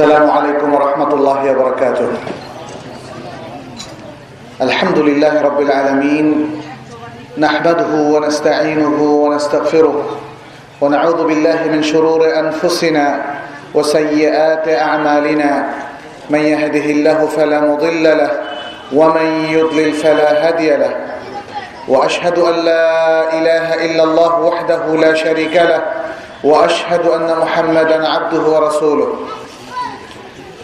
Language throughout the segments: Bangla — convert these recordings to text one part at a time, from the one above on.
السلام عليكم ورحمة الله وبركاته. الحمد لله رب العالمين. نحمده ونستعينه ونستغفره ونعوذ بالله من شرور أنفسنا وسيئات أعمالنا. من يهده الله فلا مضل له ومن يضلل فلا هادي له. وأشهد أن لا إله إلا الله وحده لا شريك له. وأشهد أن محمدا عبده ورسوله.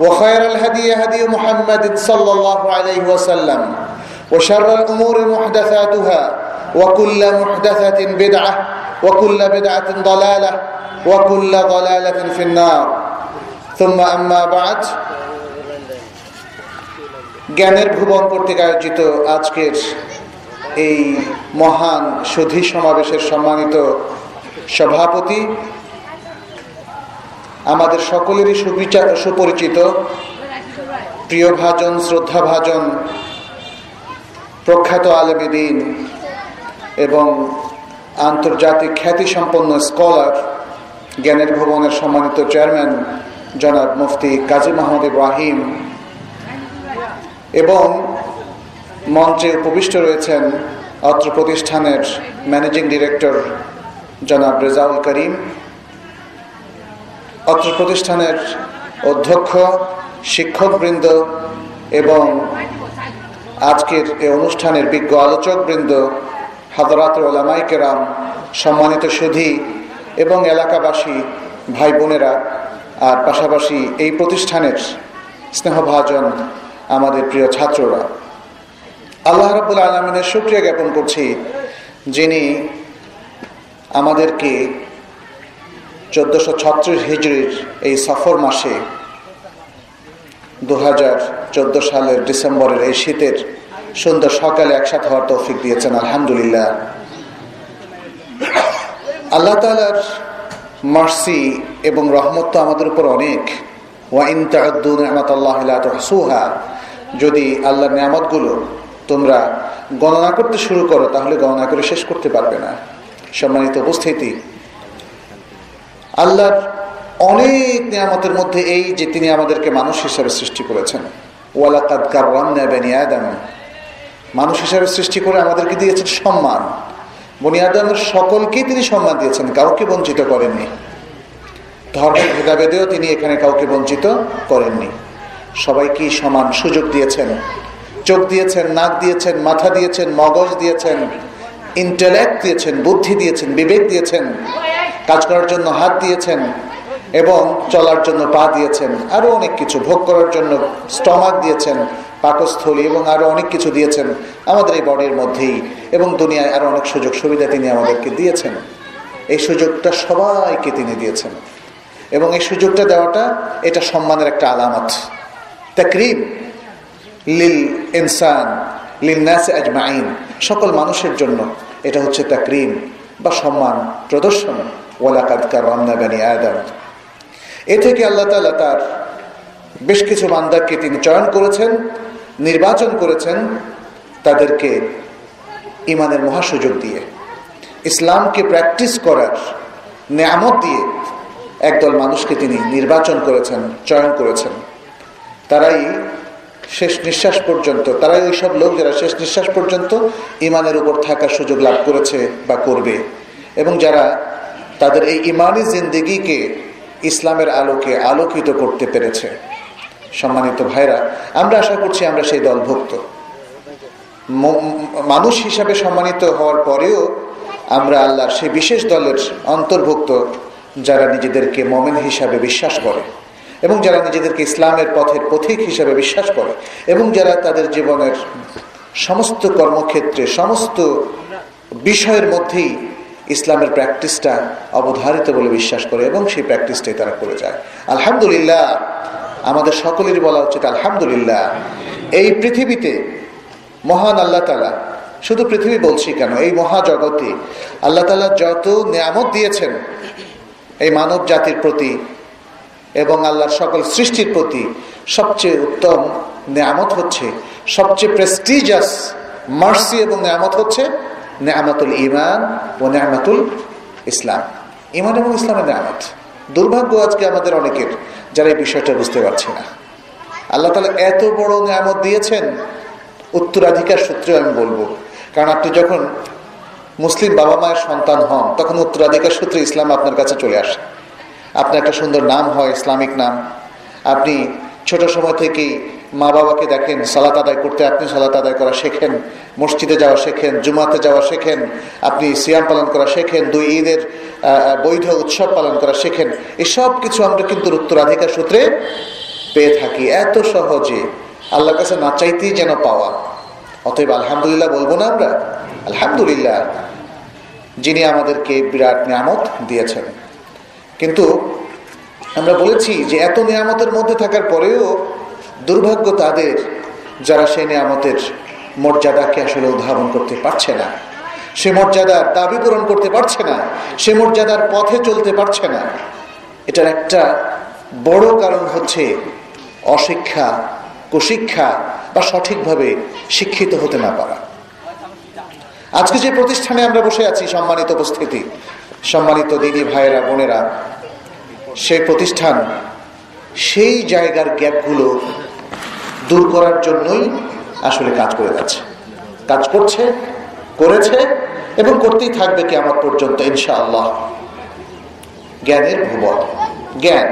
وخير الهدي هدي محمد صلى الله عليه وسلم وشر الامور محدثاتها وكل محدثه بدعه وكل بدعه ضلاله وكل ضلاله في النار ثم اما بعد জ্ঞানের ভুবন কর্তৃক আয়োজিত আজকের এই মহান সুধী সমাবেশের সম্মানিত সভাপতি আমাদের সকলেরই সুবিচার সুপরিচিত প্রিয়ভাজন শ্রদ্ধাভাজন প্রখ্যাত আলমেদিন এবং আন্তর্জাতিক খ্যাতিসম্পন্ন স্কলার, জ্ঞানের ভবনের সম্মানিত চেয়ারম্যান জনাব মুফতি কাজী মাহমুদ ইব্রাহিম এবং মঞ্চে উপবিষ্ট রয়েছেন অত্র প্রতিষ্ঠানের ম্যানেজিং ডিরেক্টর জনাব রেজাউল করিম। অত্র প্রতিষ্ঠানের অধ্যক্ষ, শিক্ষকবৃন্দ এবং আজকের এই অনুষ্ঠানের বিজ্ঞ আলোচকবৃন্দ হাদরাত ওলামাই কেরাম, সম্মানিত সুধী এবং এলাকাবাসী, ভাই বোনেরা, আর পাশাপাশি এই প্রতিষ্ঠানের স্নেহভাজন আমাদের প্রিয় ছাত্ররা। আল্লাহ রাবুল আলমিনের সুক্রিয়া জ্ঞাপন করছি যিনি আমাদেরকে চোদ্দশো ছত্রিশ হিজড়ির এই সফর মাসে দু হাজার চোদ্দ সালের ডিসেম্বরের এই শীতের সুন্দর সকালে একসাথে হওয়ার তৌফিক দিয়েছেন, আলহামদুলিল্লাহ। আল্লাহ তালার মার্সি এবং রহমত তো আমাদের উপর অনেক। ওয়াইন তাহসুহা। যদি আল্লাহর নিয়ামতগুলো তোমরা গণনা করতে শুরু করো, তাহলে গণনা করে শেষ করতে পারবে না। সম্মানিত উপস্থিতি আল্লাহর অনেক নিয়ামতের মধ্যে এই যে তিনি আমাদেরকে মানুষ হিসাবে সৃষ্টি করেছেন। ওয়ালাকাদ কারানি আদম। মানুষ হিসাবে সৃষ্টি করে আমাদেরকে দিয়েছেন সম্মান। বনি আদমের সকলকেই তিনি সম্মান দিয়েছেন, কাউকে বঞ্চিত করেননি। ধর্মের ভেদাভেদেও তিনি এখানে কাউকে বঞ্চিত করেননি। সবাইকেই সমান সুযোগ দিয়েছেন। চোখ দিয়েছেন, নাক দিয়েছেন, মাথা দিয়েছেন, মগজ দিয়েছেন ইন্টেলেক্ট দিয়েছেন, বুদ্ধি দিয়েছেন, বিবেক দিয়েছেন। কাজ করার জন্য হাত দিয়েছেন এবং চলার জন্য পা দিয়েছেন আরও অনেক কিছু ভোগ করার জন্য স্টমাক দিয়েছেন, পাকস্থলী এবং আরও অনেক কিছু দিয়েছেন আমাদের এই বডির মধ্যেই এবং দুনিয়ায় আরও অনেক সুযোগ সুবিধা তিনি আমাদেরকে দিয়েছেন। এই সুযোগটা সবাইকে তিনি দিয়েছেন এবং এই সুযোগটা দেওয়াটা এটা সম্মানের একটা আলামত। তাকরিম লিল ইনসান লিল নাস আজমাইন, সকল মানুষের জন্য এটা হচ্ছে তাকরিম বা সম্মান প্রদর্শন। ওয়ালাকাদকার রান্না বানি এ থেকে আল্লাহ তালা তার বেশ কিছু মান্দাকে তিনি চয়ন করেছেন, নির্বাচন করেছেন তাদেরকে ইমানের মহাসুযোগ দিয়ে। ইসলামকে প্র্যাকটিস করার নেয়ামত দিয়ে একদল মানুষকে তিনি নির্বাচন করেছেন, চয়ন করেছেন। তারাই শেষ নিঃশ্বাস পর্যন্ত, তারাই ওই সব লোক যারা শেষ নিঃশ্বাস পর্যন্ত ইমানের উপর থাকার সুযোগ লাভ করেছে বা করবে এবং যারা তাদের এই ইমানি জিন্দিগিকে ইসলামের আলোকে আলোকিত করতে পেরেছে। সম্মানিত ভাইরা, আমরা আশা করছি আমরা সেই দলভুক্ত। মানুষ হিসাবে সম্মানিত হওয়ার পরেও আমরা আল্লাহর সেই বিশেষ দলের অন্তর্ভুক্ত যারা নিজেদেরকে মমেন হিসাবে বিশ্বাস করে এবং যারা নিজেদেরকে ইসলামের পথের পথিক হিসাবে বিশ্বাস করে এবং যারা তাদের জীবনের সমস্ত কর্মক্ষেত্রে, সমস্ত বিষয়ের মধ্যেই ইসলামের প্র্যাকটিসটা অবধারিত বলে বিশ্বাস করে এবং সেই প্র্যাকটিসটাই তারা করে যায়। আলহামদুলিল্লাহ, আমাদের সকলেরই বলা উচিত আলহামদুলিল্লাহ। এই পৃথিবীতে মহান আল্লাহ তালা, শুধু পৃথিবী বলছি কেন, এই মহাজগতে আল্লাহ তালা যত নিয়ামত দিয়েছেন এই মানব জাতির প্রতি এবং আল্লাহর সকল সৃষ্টির প্রতি সবচেয়ে উত্তম নেয়ামত হচ্ছে, সবচেয়ে প্রেস্টিজাস মার্সি এবং নেয়ামত হচ্ছে নেয়ামতুল ইমান ও নেয়ামতুল ইসলাম। ইমান এবং ইসলামের নেয়ামত। দুর্ভাগ্য আজকে আমাদের অনেকের, যারা এই বিষয়টা বুঝতে পারছে না। আল্লাহ তালা এত বড় নেয়ামত দিয়েছেন, উত্তরাধিকার সূত্রে আমি বলব। কারণ আপনি যখন মুসলিম বাবা মায়ের সন্তান হন, তখন উত্তরাধিকার সূত্রে ইসলাম আপনার কাছে চলে আসে। আপনার একটা সুন্দর নাম হয়, ইসলামিক নাম। আপনি ছোট সময় থেকেই মা বাবাকে দেখেন, সালাত আদায় করতে আপনি সালাত আদায় করা শেখেন, মসজিদে যাওয়া শেখেন, জুমাতে যাওয়া শেখেন, আপনি সিয়াম পালন করা শেখেন, দুই ঈদের বৈধ উৎসব পালন করা শেখেন, এসব কিছু আমরা কিন্তু উত্তরাধিকার সূত্রে পেয়ে থাকি। এত সহজে আল্লাহর কাছে না চাইতেই যেন পাওয়া। অতএব আলহামদুলিল্লাহ বলব না আমরা, আলহামদুলিল্লাহ, যিনি আমাদেরকে বিরাট নিয়ামত দিয়েছেন। কিন্তু আমরা বলেছি যে এত নিয়ামতের মধ্যে থাকার পরেও দুর্ভাগ্য তাদের, যারা সে নিয়ামতের মর্যাদাকে আসলে উদ্ভাবন করতে পারছে না। সে মর্যাদার দাবি পূরণ করতে পারছে না। সে মর্যাদার পথে চলতে পারছে না। এটার একটা বড় কারণ হচ্ছে অশিক্ষা, কুশিক্ষা বা সঠিকভাবে শিক্ষিত হতে না পারা। আজকে যে প্রতিষ্ঠানে আমরা বসে আছি, সম্মানিত উপস্থিতি, সম্মানিত দিদি ভাইয়েরা, বোনেরা, সেই প্রতিষ্ঠান, সেই জায়গার গ্যাপগুলো দূর করার জন্যই আসলে কাজ করে যাচ্ছে। কাজ করছে, করেছে এবং করতেই থাকবে কি আমার পর্যন্ত, ইনশাআল্লাহ। জ্ঞানের ভুবন। জ্ঞান,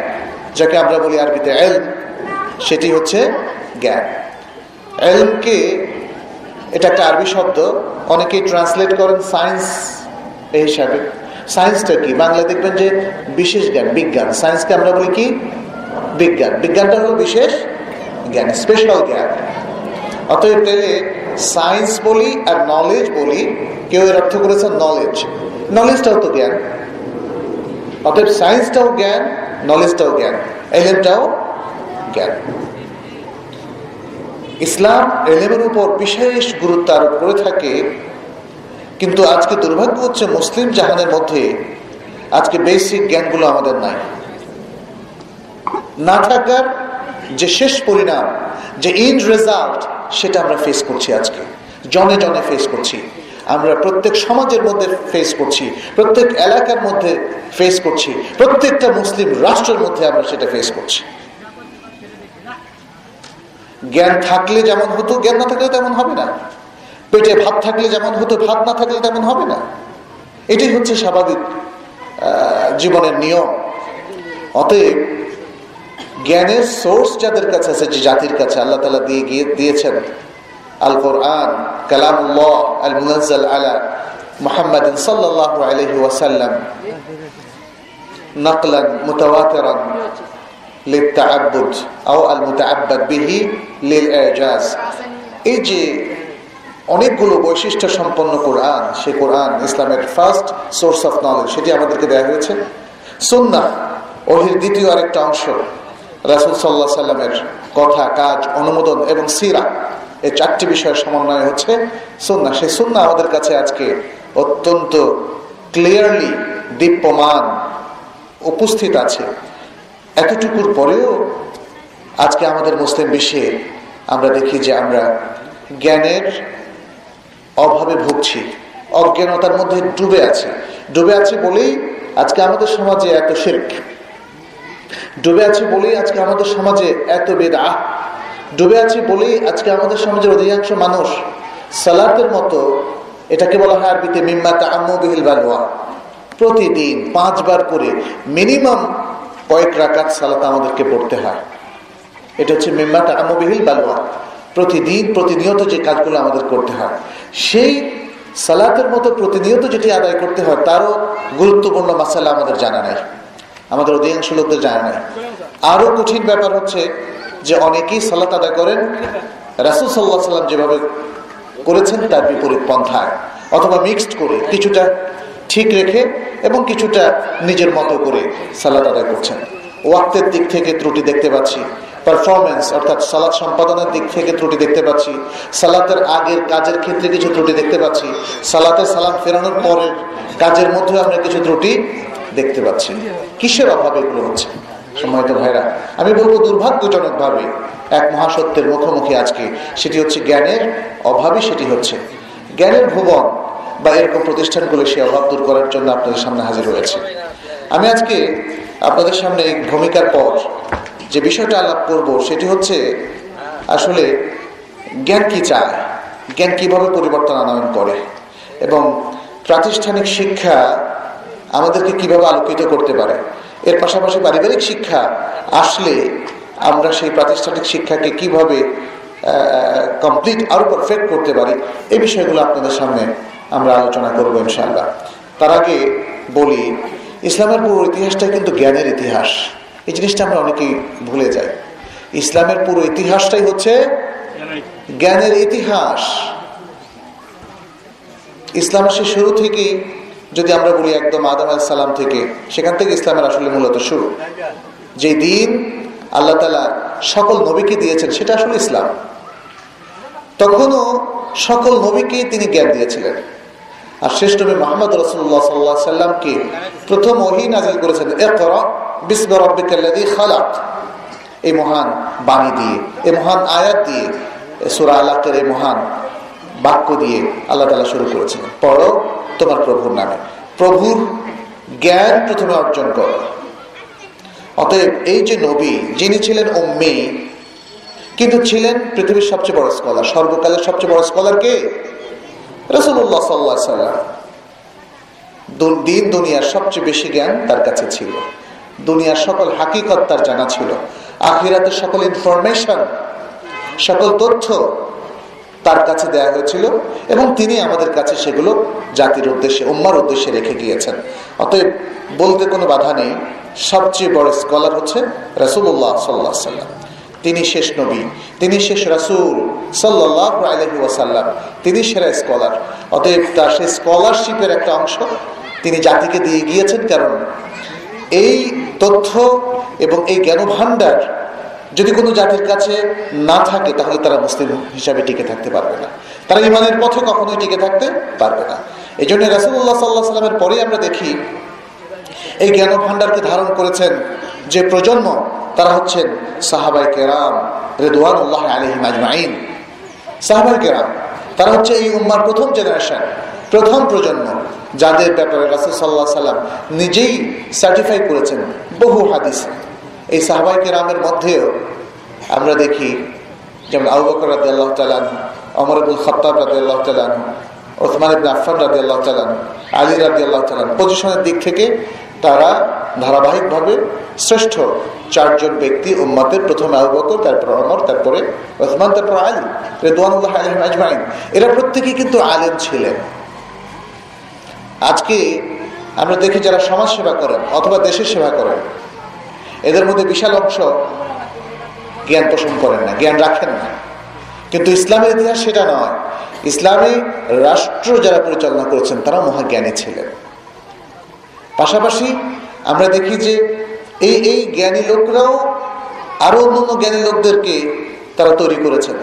যাকে আমরা বলি আরবিতে এল সেটি হচ্ছে জ্ঞান। এলমকে, এটা একটা আরবি শব্দ, অনেকেই ট্রান্সলেট করেন সায়েন্স এই হিসাবে। সায়েন্সটা কি? বাংলা দেখবেন যে বিশেষ জ্ঞান, বিজ্ঞান। সায়েন্সকে আমরা বলি কি? বিজ্ঞান। বিজ্ঞানটা হলো বিশেষ জ্ঞান স্পেশাল জ্ঞান। অতএব সায়েন্স বলি আর নলেজ বলি, কেউ এর অর্থ করেছে নলেজ নলেজটাও তো জ্ঞান। অতএব সায়েন্সটাও জ্ঞান নলেজটাও জ্ঞান। এলেমটাও জ্ঞান। ইসলাম এলেমের উপর বিশেষ গুরুত্ব আরোপ করে থাকে, কিন্তু আজকে দুর্ভাগ্য হচ্ছে মুসলিম জাহানের মধ্যে আজকে বেসিক জ্ঞানগুলো আমাদের নাই। না থাকার যে শেষ পরিণাম, যে ইন রেজাল্ট সেটা আমরা ফেস করছি আজকে। জনে জনে ফেস করছি। আমরা প্রত্যেক সমাজের মধ্যে ফেস করছি, প্রত্যেক এলাকার মধ্যে ফেস করছি, প্রত্যেকটা মুসলিম রাষ্ট্রের মধ্যে আমরা সেটা ফেস করছি। জ্ঞান থাকলে যেমন হতো, জ্ঞান না থাকলে তেমন হবে না। পেটে ভাত থাকলে যেমন হতো, ভাত না থাকলে তেমন হবে না। এটাই হচ্ছে স্বাভাবিক জীবনের নিয়ম। অতএব জ্ঞানের সোর্স যাদের কাছে আছে যে জাতির কাছে আল্লাহ তালা দিয়ে গিয়ে দিয়েছেন আল কোরআন কালামুল্লাহ আল মুনাজ্জাল আলা মোহাম্মদ সাল্লাহ আলহি ওয়াসাল্লাম نقلا متواترا للتعبد أو المتعبد به للإعجاز এই যে অনেকগুলো বৈশিষ্ট্য সম্পন্ন কোরআন সে কোরআন ইসলামের ফার্স্ট সোর্স অফ নলেজ সেটি আমাদেরকে দেওয়া হয়েছে সুন্না ওহির দ্বিতীয় আরেকটা অংশ রাসুল সাল্লাহ সাল্লামের কথা, কাজ, অনুমোদন এবং সিরা এই চারটি বিষয়ের সমন্বয় হচ্ছে সুন্না সেই সুন্না আমাদের কাছে আজকে অত্যন্ত ক্লিয়ারলি দীপ্যমান উপস্থিত আছে। এতটুকুর পরেও আজকে আমাদের মুসলিম বিশ্বে আমরা দেখি যে আমরা জ্ঞানের অভাবে ভুগছি, অজ্ঞানতার মধ্যে ডুবে আছে। ডুবে আছে বলেই আজকে আমাদের সমাজে এত শির্ক। ডুবে আছি বলেই আজকে আমাদের সমাজে এত বেদা। ডুবে আছি বলেই আজকে আমাদের সমাজের অধিকাংশ মানুষ সালাতের মতো এটাকে বলা হয় আরবিতে মিম্মাতা আম্মবিহিল বালোয়া প্রতিদিন পাঁচবার করে মিনিমাম কয়েক রাকাত সালাত আমাদেরকে পড়তে হয়। এটা হচ্ছে মিম্মাতা আম্মবিহিল বালোয়া প্রতিদিন প্রতিনিয়ত যে কাজগুলো আমাদের করতে হয়, সেই সালাতের মতো প্রতিনিয়ত যেটি আদায় করতে হয়, তারও গুরুত্বপূর্ণ মাসালা আমাদের জানা নাই। আমাদের অধিকাংশ লোকদের জানা নাই আরও কঠিন ব্যাপার হচ্ছে যে অনেকেই সালাত আদায় করেন, রাসুল সাল্লাহ সাল্লাম যেভাবে করেছেন তার বিপরীত পন্থায়, অথবা মিক্সড করে কিছুটা ঠিক রেখে এবং কিছুটা নিজের মতো করে সালাত আদায় করছেন। ওয়াক্তের দিক থেকে ত্রুটি দেখতে পাচ্ছি পারফরমেন্স অর্থাৎ সালাদ সম্পাদনের দিক থেকে ত্রুটি দেখতে পাচ্ছি, সালাতের আগের কাজের ক্ষেত্রে কিছু ত্রুটি দেখতে পাচ্ছি সালাতের সালাম ফেরানোর পরের কাজের মধ্যে আমরা কিছু ত্রুটি দেখতে পাচ্ছি কিসের অভাবে এগুলো হচ্ছে? সম্মানিত ভাইরা আমি বলব দুর্ভাগ্যজনকভাবে এক মহাসত্যের মুখোমুখি আজকে। সেটি হচ্ছে জ্ঞানের অভাবে সেটি হচ্ছে। জ্ঞানের ভুবন বা এরকম প্রতিষ্ঠানগুলো সে অভাব দূর করার জন্য আপনাদের সামনে হাজির হয়েছে। আমি আজকে আপনাদের সামনে এই ভূমিকার পর যে বিষয়টা আলাপ করব, সেটি হচ্ছে আসলে জ্ঞান কি চায়? জ্ঞান কীভাবে পরিবর্তন আনয়ন করে? এবং প্রাতিষ্ঠানিক শিক্ষা আমাদেরকে কীভাবে আলোকিত করতে পারে? এর পাশাপাশি পারিবারিক শিক্ষা আসলে আমরা সেই প্রাতিষ্ঠানিক শিক্ষাকে কীভাবে কমপ্লিট আরও পারফেক্ট করতে পারি এই বিষয়গুলো আপনাদের সামনে আমরা আলোচনা করব ইনশাআল্লাহ। তার আগে বলি, ইসলামের পুরো ইতিহাসটা কিন্তু জ্ঞানের ইতিহাস। এই জিনিসটা আমরা অনেকেই ভুলে যাই। ইসলামের পুরো ইতিহাসটাই হচ্ছে জ্ঞানের ইতিহাস। ইসলামের সে শুরু থেকেই যদি আমরা বলি একদম আদম সালাম থেকে, সেখান থেকে ইসলামের আসলে মূলত শুরু। যে দিন আল্লাহ তালা সকল নবীকে দিয়েছেন, সেটা আসলে ইসলাম। তখনও সকল নবীকে তিনি জ্ঞান দিয়েছিলেন। আর শেষ নবী মোহাম্মদ রসুল্লাহ সাল্লাহ সাল্লামকে প্রথম ওহি নাজিল করেছেন খালাক। এই মহান বাণী দিয়ে, এই মহান আয়াত দিয়ে সুরা আলাকের এই মহান বাক্য দিয়ে আল্লাহ তালা শুরু করেছিলেন পড়ো তোমার প্রভুর নামে। প্রভুর জ্ঞান প্রথমে অর্জন করো। অতএব এই যে নবী, যিনি ছিলেন উম্মি, কিন্তু ছিলেন পৃথিবীর সবচেয়ে বড় স্কলার সর্বকালের সবচেয়ে বড় স্কলার কে? রসুল্লাহ সাল্লাহ সাল্লাম দিন দুনিয়ার সবচেয়ে বেশি জ্ঞান তার কাছে ছিল। দুনিয়ার সকল হাকিকত তার জানা ছিল। আখিরাতের সকল ইনফরমেশন সকল তথ্য তার কাছে দেয়া হয়েছিল এবং তিনি আমাদের কাছে সেগুলো জাতির উদ্দেশ্যে, উম্মার উদ্দেশ্যে রেখে গিয়েছেন। অতএব বলতে কোনো বাধা নেই। সবচেয়ে বড় স্কলার হচ্ছে রসুল্লাহ সাল্লাহ সাল্লাম তিনি শেষ নবী, তিনি শেষ রাসুল সাল্লাহ আলহি তিনি সেরা স্কলার অতএব তার সেই স্কলারশিপের একটা অংশ তিনি জাতিকে দিয়ে গিয়েছেন। কারণ এই তথ্য এবং এই জ্ঞান ভাণ্ডার যদি কোনো জাতির কাছে না থাকে, তাহলে তারা মুসলিম হিসাবে টিকে থাকতে পারবে না। তারা ইমানের পথে কখনোই টিকে থাকতে পারবে না। এই জন্য রাসুল্লাহ সাল্লাহ সাল্লামের পরে আমরা দেখি, এই জ্ঞান ভাণ্ডারকে ধারণ করেছেন যে প্রজন্ম, তারা হচ্ছেন সাহাবাই কেরাম রেদওয়ান উল্লাহ আলহিম আজমাইন। সাহাবাই কেরাম, তারা হচ্ছে এই উম্মার প্রথম জেনারেশন, প্রথম প্রজন্ম, যাদের ব্যাপারে রাসুল সাল্লাহ সাল্লাম নিজেই সার্টিফাই করেছেন বহু হাদিস। এই সাহাবাই কেরামের মধ্যেও আমরা দেখি, যেমন আবু বকর রাদি আল্লাহ তালান অমর আবুল খত্তাব রাদি আল্লাহ তালান ওসমান ইবিন আফান রাদি আল্লাহ চালান আলী রাদি আল্লাহ তালান পজিশনের দিক থেকে তারা ধারাবাহিকভাবে শ্রেষ্ঠ চারজন ব্যক্তি উম্মাতের প্রথমে আবু বকর, তারপর অমর তারপরে ওসমান, তারপর আলী রেদওয়ানুল্লাহ আলহিম আজমাইন। এরা প্রত্যেকেই কিন্তু আলেম ছিলেন। আজকে আমরা দেখি যারা সমাজ সেবা করেন অথবা দেশের সেবা করেন এদের মধ্যে বিশাল অংশ জ্ঞান পোষণ করেন না, জ্ঞান রাখেন না। কিন্তু ইসলামের ইতিহাস সেটা নয়। ইসলামে রাষ্ট্র যারা পরিচালনা করেছেন তারা মহাজ্ঞানী ছিলেন। পাশাপাশি আমরা দেখি যে এই এই জ্ঞানী লোকরাও আরও অন্যান্য জ্ঞানী লোকদেরকে তারা তৈরি করেছেন।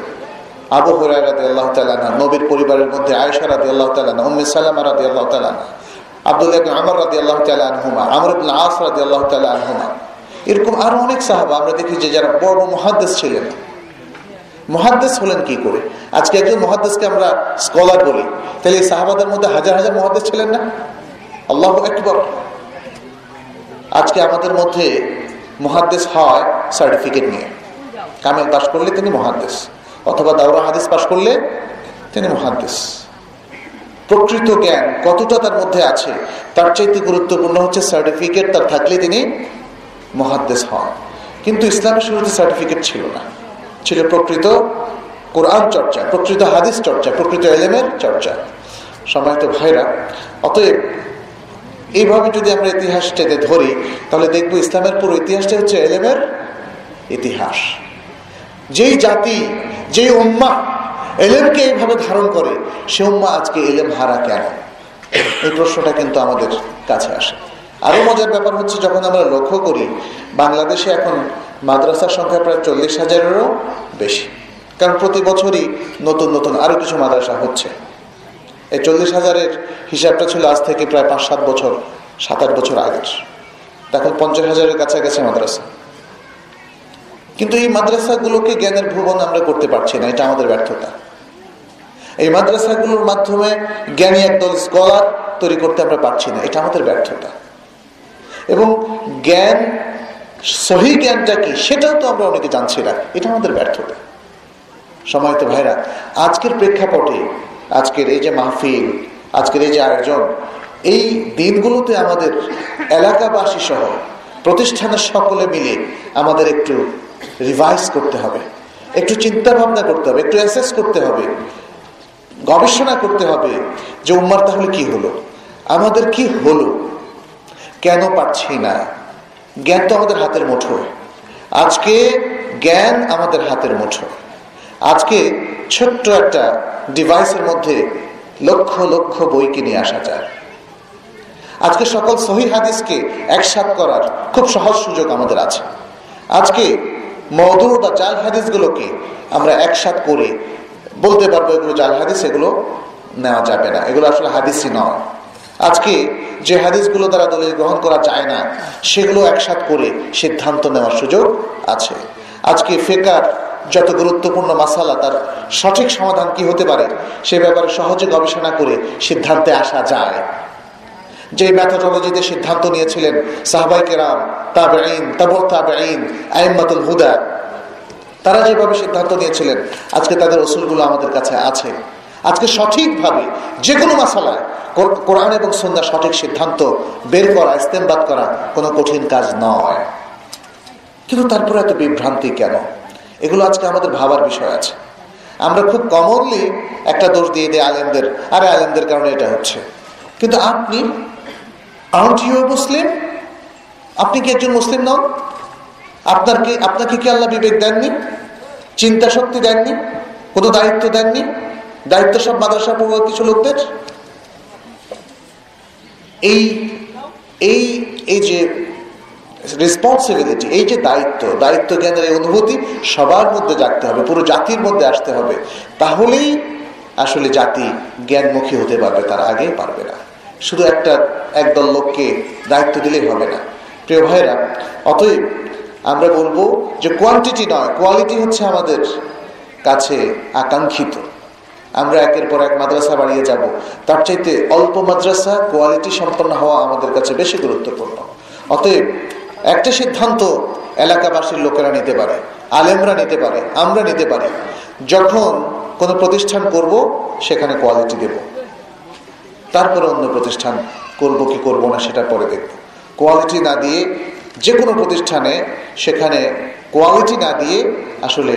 আবু হরাই আল্লাহ তালানা নবীর পরিবারের মধ্যে আয়সা রাদি আল্লাহ তালানা উম্মে সালামা রাদি আল্লাহ তালানা আবদুল্লাহ আমর রাদি আল্লাহ তালা আনহুমা, আমর আস রাদি আল্লাহ তালা আনহুমা। এরকম আরও অনেক সাহাবা আমরা দেখি যে যারা বড় মহাদ্দেশ ছিলেন। মহাদ্দেশ হলেন কি করে? আজকে একজন মহাদ্দেশকে আমরা স্কলার বলি। তাহলে এই সাহাবাদের মধ্যে হাজার হাজার মহাদ্দেশ ছিলেন না? আল্লাহ একবার আজকে আমাদের মধ্যে মহাদ্দেশ হয় সার্টিফিকেট নিয়ে। কামেল পাশ করলে তিনি মহাদ্দেশ অথবা দাওরা হাদিস পাশ করলে তিনি মহাদ্দেশ প্রকৃত জ্ঞান কতটা তার মধ্যে আছে, তার চাইতে গুরুত্বপূর্ণ হচ্ছে সার্টিফিকেট তার থাকলে তিনি মহাদ্দেশ হন। কিন্তু ইসলামের শুরুতে সার্টিফিকেট ছিল না। ছিল প্রকৃত কোরআন চর্চা, প্রকৃত হাদিস চর্চা, প্রকৃত এলেমের চর্চা। সময়ত ভাইরা, অতএব এইভাবে যদি আমরা ইতিহাসটাকে ধরি, তাহলে দেখব ইসলামের পুরো ইতিহাসটা হচ্ছে এলেমের ইতিহাস। যেই জাতি, যেই উম্মা এলেমকে এইভাবে ধারণ করে, সে উম্মা আজকে এলেম হারা কেন? এই প্রশ্নটা কিন্তু আমাদের কাছে আসে। আরও মজার ব্যাপার হচ্ছে যখন আমরা লক্ষ্য করি, বাংলাদেশে এখন মাদ্রাসার সংখ্যা প্রায় চল্লিশ হাজারেরও বেশি। কারণ প্রতি বছরই নতুন নতুন আরও কিছু মাদ্রাসা হচ্ছে। এই চল্লিশ হাজারের হিসাবটা ছিল আজ থেকে প্রায় পাঁচ, সাত বছর, সাত, আট বছর আগের। এখন পঞ্চাশ হাজারের কাছাকাছি মাদ্রাসা। কিন্তু এই মাদ্রাসাগুলোকে জ্ঞানের ভুবন আমরা করতে পারছি না, এটা আমাদের ব্যর্থতা। এই মাদ্রাসাগুলোর মাধ্যমে জ্ঞানী একদল স্কলার তৈরি করতে আমরা পারছি না, এটা আমাদের ব্যর্থতা। এবং জ্ঞান, সহি জ্ঞানটা কি? সেটাও তো আমরা অনেকে জানছি না। এটা আমাদের ব্যর্থতা। সময়ত ভাইরা, আজকের প্রেক্ষাপটে, আজকের এই যে মাহফিল, আজকের এই যে আয়োজন, এই দিনগুলোতে আমাদের এলাকাবাসী সহ প্রতিষ্ঠানের সকলে মিলে আমাদের একটু রিভাইজ করতে হবে। একটু চিন্তা ভাবনা করতে হবে, একটু অ্যাসেস করতে হবে। গবেষণা করতে হবে যে উম্মার তাহলে কি হলো? আমাদের কি হলো? কেন পাচ্ছি না? জ্ঞান তো আমাদের হাতের মুঠোয় আজকে জ্ঞান আমাদের হাতের মুঠোয় আজকে ছোট্ট একটা ডিভাইসের মধ্যে লক্ষ লক্ষ বই কিনে আসা যায়। আজকে সকল সহি হাদিসকে একসাথ করার খুব সহজ সুযোগ আমাদের আছে। আজকে মধুর বা জাল হাদিসগুলোকে আমরা একসাথ করে বলতে পারব, এগুলো জাল হাদিস, এগুলো নেওয়া যাবে না। এগুলো আসলে হাদিসই নয়। আজকে যে হাদিসগুলো দ্বারা দলিল গ্রহণ করা যায় না, সেগুলো একসাথ করে সিদ্ধান্ত নেওয়ার সুযোগ আছে। আজকে ফেকার যত গুরুত্বপূর্ণ মাসালা, তার সঠিক সমাধান কি হতে পারে, সে ব্যাপারে সহজে গবেষণা করে সিদ্ধান্তে আসা যায়। যে ম্যাথোডোলজিতে সিদ্ধান্ত নিয়েছিলেন সাহবাই কেরাম তাবেইন তাবর তাবেইন আইম্মাতুল হুদা, তারা যেভাবে সিদ্ধান্ত নিয়েছিলেন, আজকে তাদের ওসুলগুলো আমাদের কাছে আছে। আজকে সঠিকভাবে যে কোনো মাসালায় কোরআন এবং সন্ধ্যা সঠিক সিদ্ধান্ত বের করা, ইস্তেমবাদ করা কোনো কঠিন কাজ নয়। কিন্তু তারপরে এত বিভ্রান্তি কেন? এগুলো আজকে আমাদের ভাবার বিষয় আছে। আমরা খুব কমনলি একটা দোষ দিয়ে দিই আলেমদের। আরে আলেমদের কারণে এটা হচ্ছে। কিন্তু আপনি আউট ইউ মুসলিম আপনি কি একজন মুসলিম নন? আপনার কি, আপনাকে কি আল্লাহ বিবেক দেননি? চিন্তা শক্তি দেননি? কোনো দায়িত্ব দেননি? দায়িত্ব সব মাদ্রাসা পড়ুয়া কিছু লোকদের? এই এই এই যে রেসপন্সিবিলিটি এই যে দায়িত্ব দায়িত্ব জ্ঞানের এই অনুভূতি সবার মধ্যে জাগতে হবে, পুরো জাতির মধ্যে আসতে হবে। তাহলেই আসলে জাতি জ্ঞানমুখী হতে পারবে, তার আগে পারবে না। শুধু একটা, একদল লোককে দায়িত্ব দিলেই হবে না। প্রিয় ভাইরা অতএব আমরা বলব যে কোয়ান্টিটি নয় কোয়ালিটি হচ্ছে আমাদের কাছে আকাঙ্ক্ষিত। আমরা একের পর এক মাদ্রাসা বাড়িয়ে যাব। তার চাইতে অল্প মাদ্রাসা কোয়ালিটি সম্পন্ন হওয়া আমাদের কাছে বেশি গুরুত্বপূর্ণ। অতএব একটা সিদ্ধান্ত এলাকাবাসীর লোকেরা নিতে পারে, আলেমরা নিতে পারে, আমরা নিতে পারি। যখন কোনো প্রতিষ্ঠান করব, সেখানে কোয়ালিটি দেব। তারপরে অন্য প্রতিষ্ঠান করব কি করব না সেটা পরে দেখব। কোয়ালিটি না দিয়ে যে কোনো প্রতিষ্ঠানে সেখানে কোয়ালিটি না দিয়ে আসলে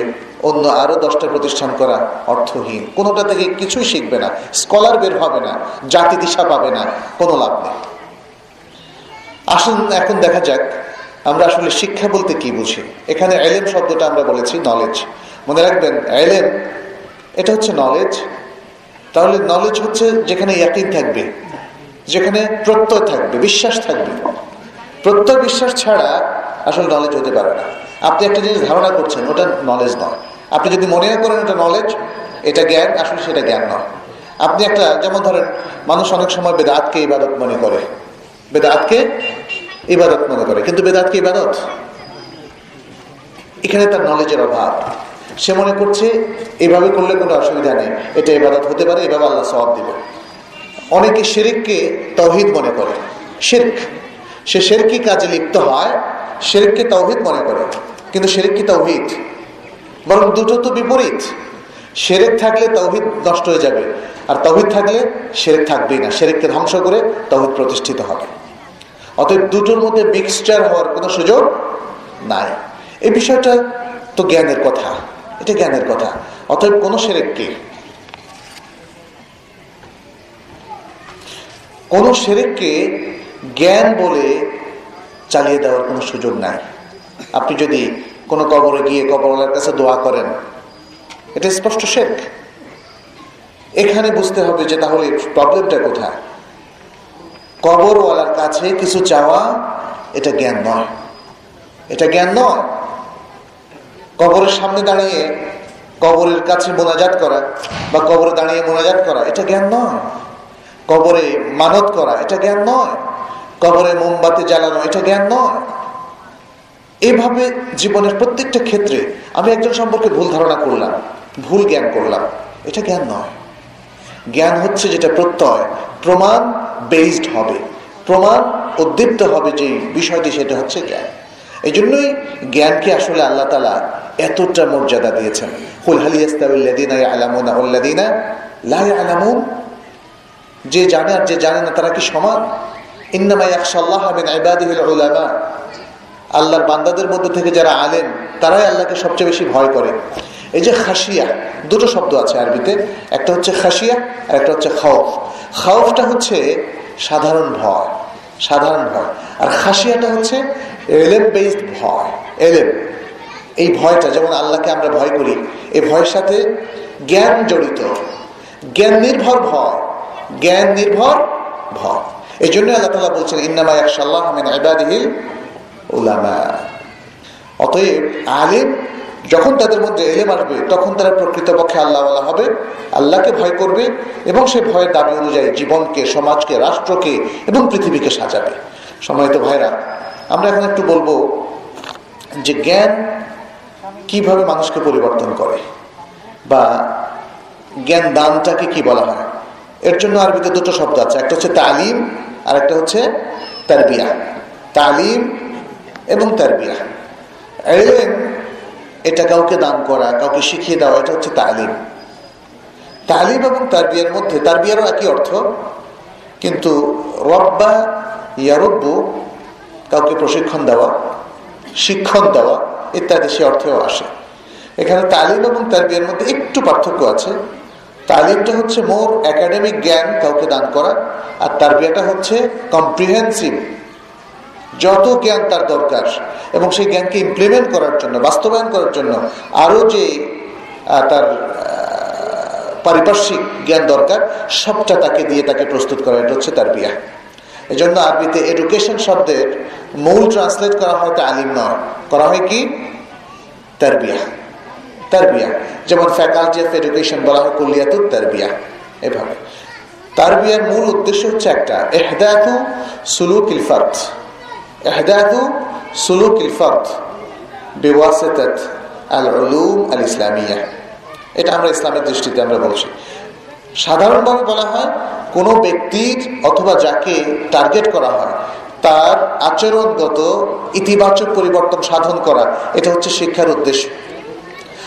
অন্য আরও দশটা প্রতিষ্ঠান করা অর্থহীন। কোনোটা থেকে কিছুই শিখবে না, স্কলার বের হবে না, জাতি দিশা পাবে না, কোনো লাভ নেই। আসুন এখন দেখা যাক, আমরা আসলে শিক্ষা বলতে কি বুঝি। এখানে এলেম শব্দটা আমরা বলেছি নলেজ মনে রাখবেন, এলেম, এটা হচ্ছে নলেজ তাহলে নলেজ হচ্ছে যেখানে ইয়াকিন থাকবে, যেখানে প্রত্যয় থাকবে, বিশ্বাস থাকবে। প্রত্যয় বিশ্বাস ছাড়া আসলে নলেজ হতে পারে না। আপনি একটা জিনিস ধারণা করছেন, ওটা নলেজ নয়। আপনি যদি মনে করেন এটা নলেজ এটা জ্ঞান, আসলে সেটা জ্ঞান নয়। আপনি একটা, যেমন ধরেন, মানুষ অনেক সময় বেদাতকে ইবাদত মনে করে। বেদাতকে ইবাদত মনে করে। কিন্তু বেদাতকে ইবাদত? এখানে তার নলেজের অভাব। সে মনে করছে, এভাবে করলে কোনো অসুবিধা নেই। এটা ইবাদত হতে পারে, এভাবে আল্লাহ সব দিবে অনেকে শেরিককে তহিদ মনে করে। শেরক। সে শেরকি কাজে লিপ্ত হয়, শেরিককে তৌহিদ মনে করে। কিন্তু শেরিক কি তৌহিদ? বরং দুটো তো বিপরীত। শেরেক থাকলে তৌহিদ নষ্ট হয়ে যাবে, আর তৌহিদ থাকলে শেরেক থাকবেই না। শেরেককে ধ্বংস করে তৌহিদ প্রতিষ্ঠিত হবে। অতএব দুটোর মধ্যে মিক্সচার হওয়ার কোনো সুযোগ নাই। এই বিষয়টা তো জ্ঞানের কথা। এটা জ্ঞানের কথা। অতএব কোন সেরেককে কোন সেরেককে জ্ঞান বলে চালিয়ে দেওয়ার কোনো সুযোগ নাই। আপনি যদি কোনো কবরে গিয়ে কবরওয়ালার কাছে দোয়া করেন। এটা স্পষ্ট শেখ। এখানে বুঝতে হবে যে তাহলে প্রবলেমটা কোথায়? কবরওয়ালার কাছে কিছু চাওয়া, এটা জ্ঞান নয়। এটা জ্ঞান নয়। কবরের সামনে দাঁড়িয়ে কবরের কাছে মোনাজাত করা বা কবরে দাঁড়িয়ে মোনাজাত করা, এটা জ্ঞান নয়। কবরে মানত করা, এটা জ্ঞান নয়। কবরে মোমবাতি জ্বালানো, এটা জ্ঞান নয়। এভাবে জীবনের প্রত্যেকটা ক্ষেত্রে আমি একজন সম্পর্কে ভুল ধারণা করলাম, ভুল জ্ঞান করলাম। এটা জ্ঞান নয়। জ্ঞান হচ্ছে যেটা প্রত্যয়, প্রমাণ বেসড হবে। প্রমাণ উদ্দীপ্ত হবে যে বিষয়টি, সেটা হচ্ছে জ্ঞান। এই জন্যই জ্ঞানকে আসলে আল্লাহ তালা এতটা মর্যাদা দিয়েছেন। হুলহালিয়াস্তাউল্লাদিনা আলামুনা উল্লাদিনা লাই আলামুন যে জানে আর যে জানে না, তারা কি সমান? ইন্নামাই আকশাল্লাহ বিন ইবাদিহিল উলামা। আল্লাহর বান্দাদের মধ্যে থেকে যারা আলেন তারাই আল্লাহকে সবচেয়ে বেশি ভয় করে। এই যে খাসিয়া দুটো শব্দ আছে আরবিতে। একটা হচ্ছে খাসিয়া আর একটা হচ্ছে খাউফ খাউফটা হচ্ছে সাধারণ ভয় সাধারণ ভয়। আর খাসিয়াটা হচ্ছে এলেম বেসড ভয়, এলেম। এই ভয়টা, যেমন আল্লাহকে আমরা ভয় করি, এই ভয়ের সাথে জ্ঞান জড়িত। জ্ঞান নির্ভর ভয়, জ্ঞান নির্ভর ভয়। এই জন্য আল্লাহ তালা বলছেন, ইন্নামা একশাল্লাহ মিন ইবাদিহিল উলামা। অতএব আলেম যখন তাদের মধ্যে এলেম আসবে, তখন তারা প্রকৃতপক্ষে আল্লাহওয়ালা হবে, আল্লাহকে ভয় করবে এবং সে ভয়ের দাবি অনুযায়ী জীবনকে, সমাজকে, রাষ্ট্রকে এবং পৃথিবীকে সাজাবে। সময়ত ভাইরা, আমরা এখন একটু বলব যে জ্ঞান কীভাবে মানুষকে পরিবর্তন করে বা জ্ঞান দানটাকে কি বলা হয়? এর জন্য আরবিতে দুটো শব্দ আছে, একটা হচ্ছে তালিম আর একটা হচ্ছে তারবিয়া। তালিম এবং তারবিয়া এলেম এটা কাউকে দান করা, কাউকে শিখিয়ে দেওয়া, এটা হচ্ছে তালিম। তালিম এবং তারবিয়ার মধ্যে তারবিয়ারও একই অর্থ, কিন্তু রব্বা ইয়ারব্বু, কাউকে প্রশিক্ষণ দেওয়া, শিক্ষণ দেওয়া, ইত্যাদি সে অর্থেও আসে। এখানে তালিম এবং তারবিয়ার মধ্যে একটু পার্থক্য আছে। তালিমটা হচ্ছে মোর একাডেমিক জ্ঞান কাউকে দান করা, আর তারবিয়াটা হচ্ছে কম্প্রিহেন্সিভ যত জ্ঞান তার দরকার। এবং সেই জ্ঞানকে ইমপ্লিমেন্ট করার জন্য, বাস্তবায়ন করার জন্য আরও যে তার পারিপার্শ্বিক জ্ঞান দরকার, সবটা তাকে দিয়ে তাকে প্রস্তুত করা, এটা হচ্ছে তার বিয়া। এই জন্য আরবিতে এডুকেশন শব্দের মূল ট্রান্সলেট করা হয় তালিম নয়। করা হয় কি? তার বিয়া। তার বিয়া। যেমন ফ্যাকাল্টি অফ এডুকেশন বলা হয় কুলিয়াতুর তার বিয়া। এভাবে। তার বিয়ার মূল উদ্দেশ্য হচ্ছে একটা এহদাতু সুলুক ইলফাত ইলফাত বেওয়াসেতাত আল উলুম আল ইসলামিয়া এটা আমরা ইসলামের দৃষ্টিতে আমরা বলছি। সাধারণভাবে বলা হয়, কোনো ব্যক্তির অথবা যাকে টার্গেট করা হয়, তার আচরণগত ইতিবাচক পরিবর্তন সাধন করা, এটা হচ্ছে শিক্ষার উদ্দেশ্য।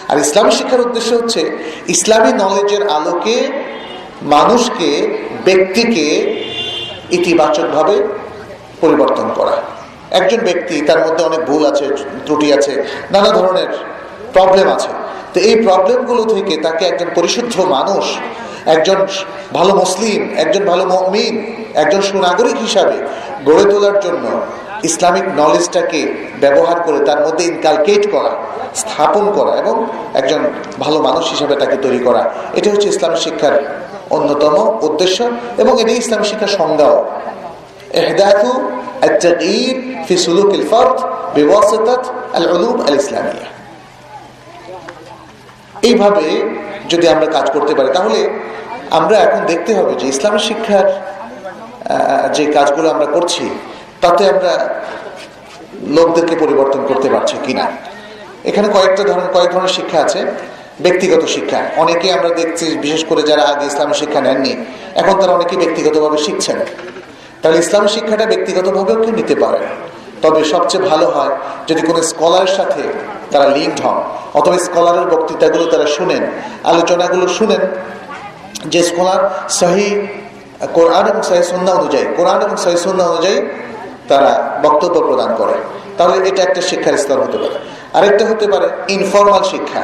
আর ইসলামী শিক্ষার উদ্দেশ্য হচ্ছে, ইসলামী নলেজের আলোকে মানুষকে ব্যক্তিকে ইতিবাচকভাবে পরিবর্তন করা। একজন ব্যক্তি, তার মধ্যে অনেক ভুল আছে, ত্রুটি আছে, নানা ধরনের প্রবলেম আছে। তো এই প্রবলেমগুলো থেকে তাকে একজন পরিশুদ্ধ মানুষ, একজন ভালো মুসলিম, একজন ভালো মমিন, একজন সুনাগরিক হিসাবে গড়ে তোলার জন্য ইসলামিক নলেজটাকে ব্যবহার করে তার মধ্যে ইনকালকেট করা, স্থাপন করা এবং একজন ভালো মানুষ হিসাবে তাকে তৈরি করা, এটা হচ্ছে ইসলাম শিক্ষার অন্যতম উদ্দেশ্য এবং এটি ইসলাম শিক্ষার সংজ্ঞাও। এহদাতু التغيير في سلوك الفرد بواسطة العلوم الإسلامية এইভাবে যদি আমরা কাজ করতে পারি তাহলে আমরা এখন দেখতে হবে যে ইসলামী শিক্ষার যে কাজগুলো আমরা করছি তাতে আমরা লোকদেরকে পরিবর্তন করতে পারছি কিনা এখানে কয়েকটা ধরনের কয়েক ধরনের শিক্ষা আছে ব্যক্তিগত শিক্ষা অনেকে আমরা দেখছি বিশেষ করে যারা আগে ইসলামী শিক্ষা নেননি এখন তারা অনেকে ব্যক্তিগতভাবে শিখছেন তাহলে ইসলামী শিক্ষাটা ব্যক্তিগতভাবেও কেউ নিতে পারে তবে সবচেয়ে ভালো হয় যদি কোনো স্কলারের সাথে তারা লিঙ্কড হন, অথবা স্কলারের বক্তৃতাগুলো তারা শুনেন, আলোচনাগুলো শুনেন, যে স্কলার সহি কোরআন এবং সহি সন্ধ্যা অনুযায়ী, কোরআন এবং সহি সন্ধ্যা অনুযায়ী তারা বক্তব্য প্রদান করে, তাহলে এটা একটা শিক্ষার স্তর হতে পারে। আরেকটা হতে পারে ইনফর্মাল শিক্ষা,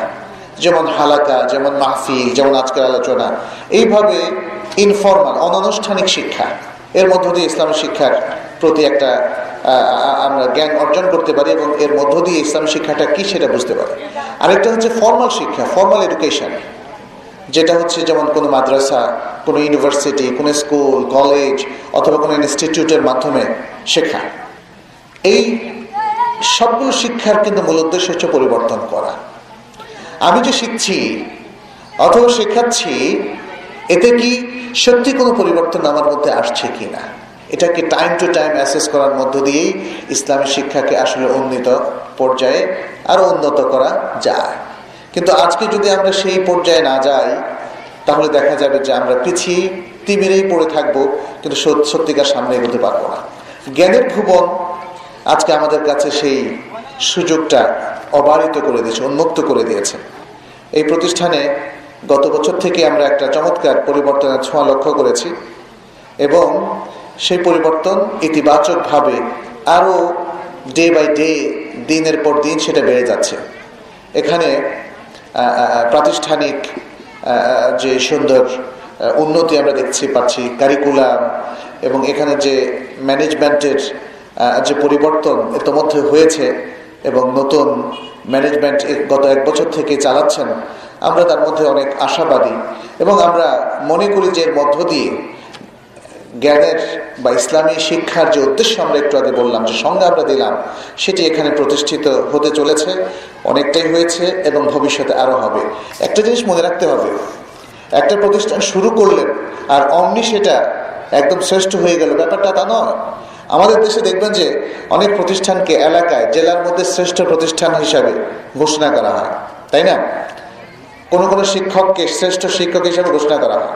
যেমন হালাকা, যেমন মাহফিল, যেমন আজকের আলোচনা। এইভাবে ইনফরমাল অনানুষ্ঠানিক শিক্ষা। এর মধ্য দিয়ে ইসলামের শিক্ষার প্রতি একটা আমরা জ্ঞান অর্জন করতে পারি এবং এর মধ্য দিয়ে ইসলামের শিক্ষাটা কি সেটা বুঝতে পারি। আরেকটা হচ্ছে ফর্মাল শিক্ষা ফর্মাল এডুকেশন যেটা হচ্ছে যেমন কোনো মাদ্রাসা, কোনো ইউনিভার্সিটি কোনো স্কুল কলেজ অথবা কোনো ইনস্টিটিউটের মাধ্যমে শেখা। এই সবগুলো শিক্ষার কিন্তু মূল উদ্দেশ্য হচ্ছে পরিবর্তন করা। আমি যে শিখছি অথবা শেখাচ্ছি, এতে কি সত্যি কোনো পরিবর্তন আমার মধ্যে আসছে কি না এটাকে টাইম টু টাইম অ্যাসেস করার মধ্য দিয়েই ইসলামী শিক্ষাকে আসলে উন্নীত পর্যায়ে আরও উন্নত করা যায়। কিন্তু আজকে যদি আমরা সেই পর্যায়ে না যাই, তাহলে দেখা যাবে যে আমরা পিছিয়ে তিমিরেই পড়ে থাকব, কিন্তু সত্যিকার সামনে এগোতে পারব না। জ্ঞানের ভুবন আজকে আমাদের কাছে সেই সুযোগটা অবারিত করে দিয়েছে, উন্মুক্ত করে দিয়েছে। এই প্রতিষ্ঠানে গত বছর থেকে আমরা একটা চমৎকার পরিবর্তনের ছোঁয়া লক্ষ্য করেছি এবং সেই পরিবর্তন ইতিবাচকভাবে আরও ডে বাই ডে, দিনের পর দিন সেটা বেড়ে যাচ্ছে। এখানে প্রাতিষ্ঠানিক যে সুন্দর উন্নতি আমরা দেখছি, পাচ্ছি কারিকুলাম এবং এখানে যে ম্যানেজমেন্টের যে পরিবর্তন ইতোমধ্যে হয়েছে এবং নতুন ম্যানেজমেন্ট গত এক বছর থেকে চালাচ্ছেন, আমরা তার মধ্যে অনেক আশাবাদী। এবং আমরা মনে করি যে মধ্য দিয়ে জ্ঞানের বা ইসলামী শিক্ষার যে উদ্দেশ্য আমরা একটু আগে বললাম, যে সঙ্গে আমরা দিলাম, সেটি এখানে প্রতিষ্ঠিত হতে চলেছে, অনেকটাই হয়েছে এবং ভবিষ্যতে আরও হবে। একটা জিনিস মনে রাখতে হবে, একটা প্রতিষ্ঠান শুরু করলেন আর অমনি সেটা একদম শ্রেষ্ঠ হয়ে গেল, ব্যাপারটা তা নয়। আমাদের দেশে দেখবেন যে অনেক প্রতিষ্ঠানকে এলাকায়, জেলার মধ্যে শ্রেষ্ঠ প্রতিষ্ঠান হিসাবে ঘোষণা করা হয়। তাই না? কোনো কোনো শিক্ষককে শ্রেষ্ঠ শিক্ষক হিসাবে ঘোষণা করা হয়।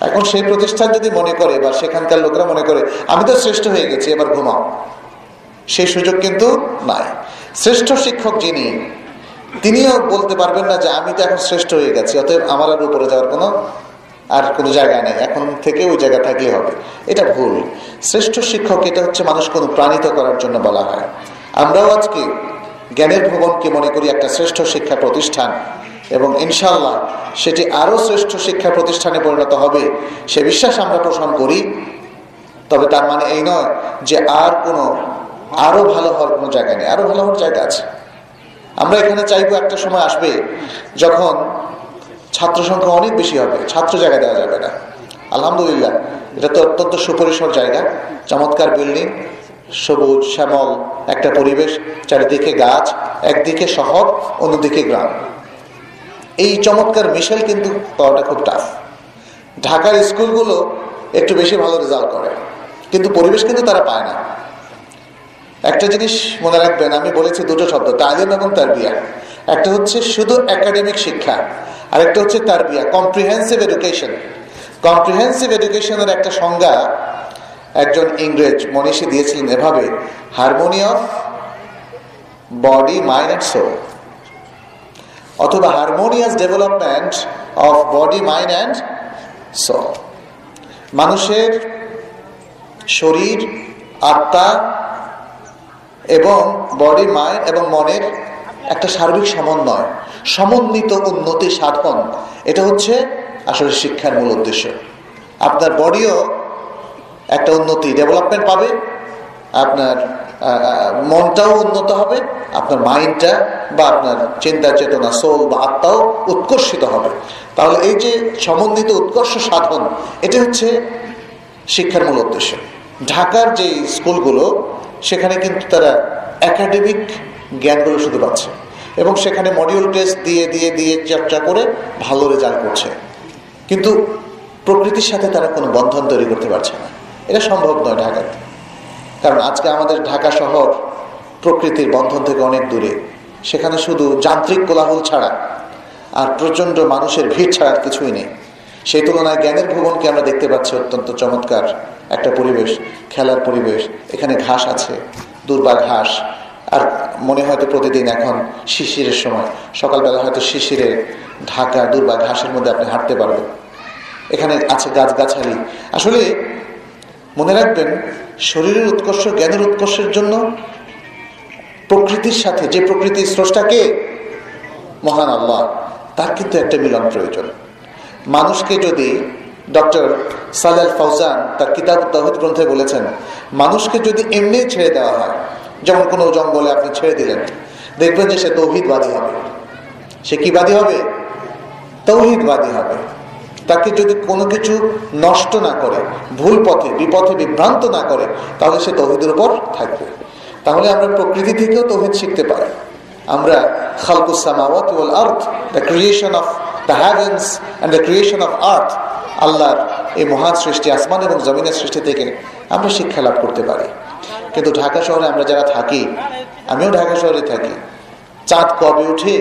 এখন সেই প্রতিষ্ঠান যদি মনে করে বা সেখানকার লোকরা মনে করে, আমি তো শ্রেষ্ঠ হয়ে গেছি, এবার ঘুমাও। সেই সুযোগ কিন্তু নাই। শ্রেষ্ঠ শিক্ষক যিনি, তিনিও বলতে পারবেন না যে, আমি তো এখন শ্রেষ্ঠ হয়ে গেছি, অতএব আমার আর উপরে যাওয়ার কোনো আর কোনো জায়গা নেই। এখন থেকে ওই জায়গা থাকলে হবে। এটা ভুল। শ্রেষ্ঠ শিক্ষক এটা হচ্ছে মানুষকে অনুপ্রাণিত করার জন্য বলা হয়। আমরাও আজকে জ্ঞানের ভবনকে মনে করি একটা শ্রেষ্ঠ শিক্ষা প্রতিষ্ঠান এবং ইনশাল্লাহ সেটি আরও শ্রেষ্ঠ শিক্ষা প্রতিষ্ঠানে পরিণত হবে। সে বিশ্বাস আমরা পোষণ করি। তবে তার মানে এই নয় যে আর কোনো আরও ভালো হওয়ার কোনো জায়গা নেই। আরও ভালো হওয়ার জায়গা আছে। আমরা এখানে চাইব একটা সময় আসবে যখন ছাত্র সংখ্যা অনেক বেশি হবে, ছাত্র জায়গা দেওয়া যাবে না। আলহামদুলিল্লাহ, এটা তো অত্যন্ত সুপরিসর জায়গা, চমৎকার বিল্ডিং সবুজ, শ্যামল, একটা পরিবেশ, চারিদিকে গাছ, একদিকে শহর, অন্যদিকে গ্রাম। এই চমৎকার মিশেল কিন্তু পাওয়াটা খুব টাফ ঢাকার স্কুলগুলো একটু বেশি ভালো রেজাল্ট করে, কিন্তু পরিবেশ কিন্তু তারা পায় না। একটা জিনিস মনে রাখবেন, আমি বলেছি দুটো শব্দ, তালিম এবং তারবিয়া। একটা হচ্ছে শুধু একাডেমিক শিক্ষা, আরেকটা হচ্ছে তারবিয়া কম্প্রিহেন্সিভ এডুকেশন কম্প্রিহেন্সিভ এডুকেশনের একটা সংজ্ঞা একজন ইংরেজ মনীষী দিয়েছিলেন এভাবে harmony of body mind and soul অথবা harmonious development of body mind and soul মানুষের শরীর, আত্মা এবং বডি মাইন্ড এবং মনের একটা সার্বিক সমন্বয়, সমন্বিত উন্নতি সাধন। এটা হচ্ছে আসলে শিক্ষার মূল উদ্দেশ্য। আপনার বডিও একটা উন্নতি ডেভেলপমেন্ট পাবে, আপনার মনটাও উন্নত হবে, আপনার মাইন্ডটা বা আপনার চিন্তা, চেতনা সোল বা আত্মাও উৎকর্ষিত হবে। তাহলে এই যে সমন্বিত উৎকর্ষ সাধন, এটা হচ্ছে শিক্ষার মূল উদ্দেশ্য। ঢাকার যে স্কুলগুলো, সেখানে কিন্তু তারা একাডেমিক জ্ঞানগুলো শুধু পাচ্ছে। এবং সেখানে মডিউল টেস্ট দিয়ে দিয়ে দিয়ে চর্চা করে ভালো রেজাল্ট করছে। কিন্তু প্রকৃতির সাথে তারা কোনো বন্ধন তৈরি করতে পারছে না। এটা সম্ভব নয় ঢাকাতে। কারণ আজকে আমাদের ঢাকা শহর প্রকৃতির বন্ধন থেকে অনেক দূরে। সেখানে শুধু যান্ত্রিক কোলাহল ছাড়া আর প্রচণ্ড মানুষের ভিড় ছাড়া কিছুই নেই। সেই তুলনায় জ্ঞানের ভুবনকে আমরা দেখতে পাচ্ছি অত্যন্ত চমৎকার একটা পরিবেশ, খেলার পরিবেশ। এখানে ঘাস আছে, দুর্বা ঘাস আর মনে হয়তো প্রতিদিন এখন শিশিরের সময়। সকালবেলা হয়তো শিশিরে ঢাকা, দুর্বা ঘাসের মধ্যে আপনি হাঁটতে পারবেন। এখানে আছে গাছগাছালি। আসলে মনে রাখবেন, শরীরের উৎকর্ষ, জ্ঞানের উৎকর্ষের জন্য প্রকৃতির সাথে, যে প্রকৃতির স্রষ্টাকে মহান আল্লাহ। তার কিন্তু একটা মিলন প্রয়োজন। মানুষকে যদি ডক্টর সালাল ফৌজান তার কিতাব তহিদ গ্রন্থে বলেছেন, মানুষকে যদি এমনি ছেড়ে দেওয়া হয় যেমন কোনো জঙ্গলে আপনি ছেড়ে দিলেন, দেখবেন যে সে তৌহিদবাদী হবে। সে কি বাদী হবে? তৌহিদবাদী হবে। তাকে যদি কোনো কিছু নষ্ট না করে, ভুল পথে, বিপথে বিভ্রান্ত না করে, তাহলে সে তৌহিদের উপর থাকবে। তাহলে আমরা প্রকৃতি থেকেও তৌহিদ শিখতে পারি। আমরা খালকুসামাওয়াত ওয়াল earth the creation of the heavens and the creation of earth আল্লাহর এই মহান সৃষ্টি আসমান এবং জমিনের সৃষ্টি থেকে আমরা শিক্ষা লাভ করতে পারি। কিন্তু ঢাকা শহরে আমরা যারা থাকি, আমিও ঢাকা শহরে থাকি। চাঁদ কবে উঠে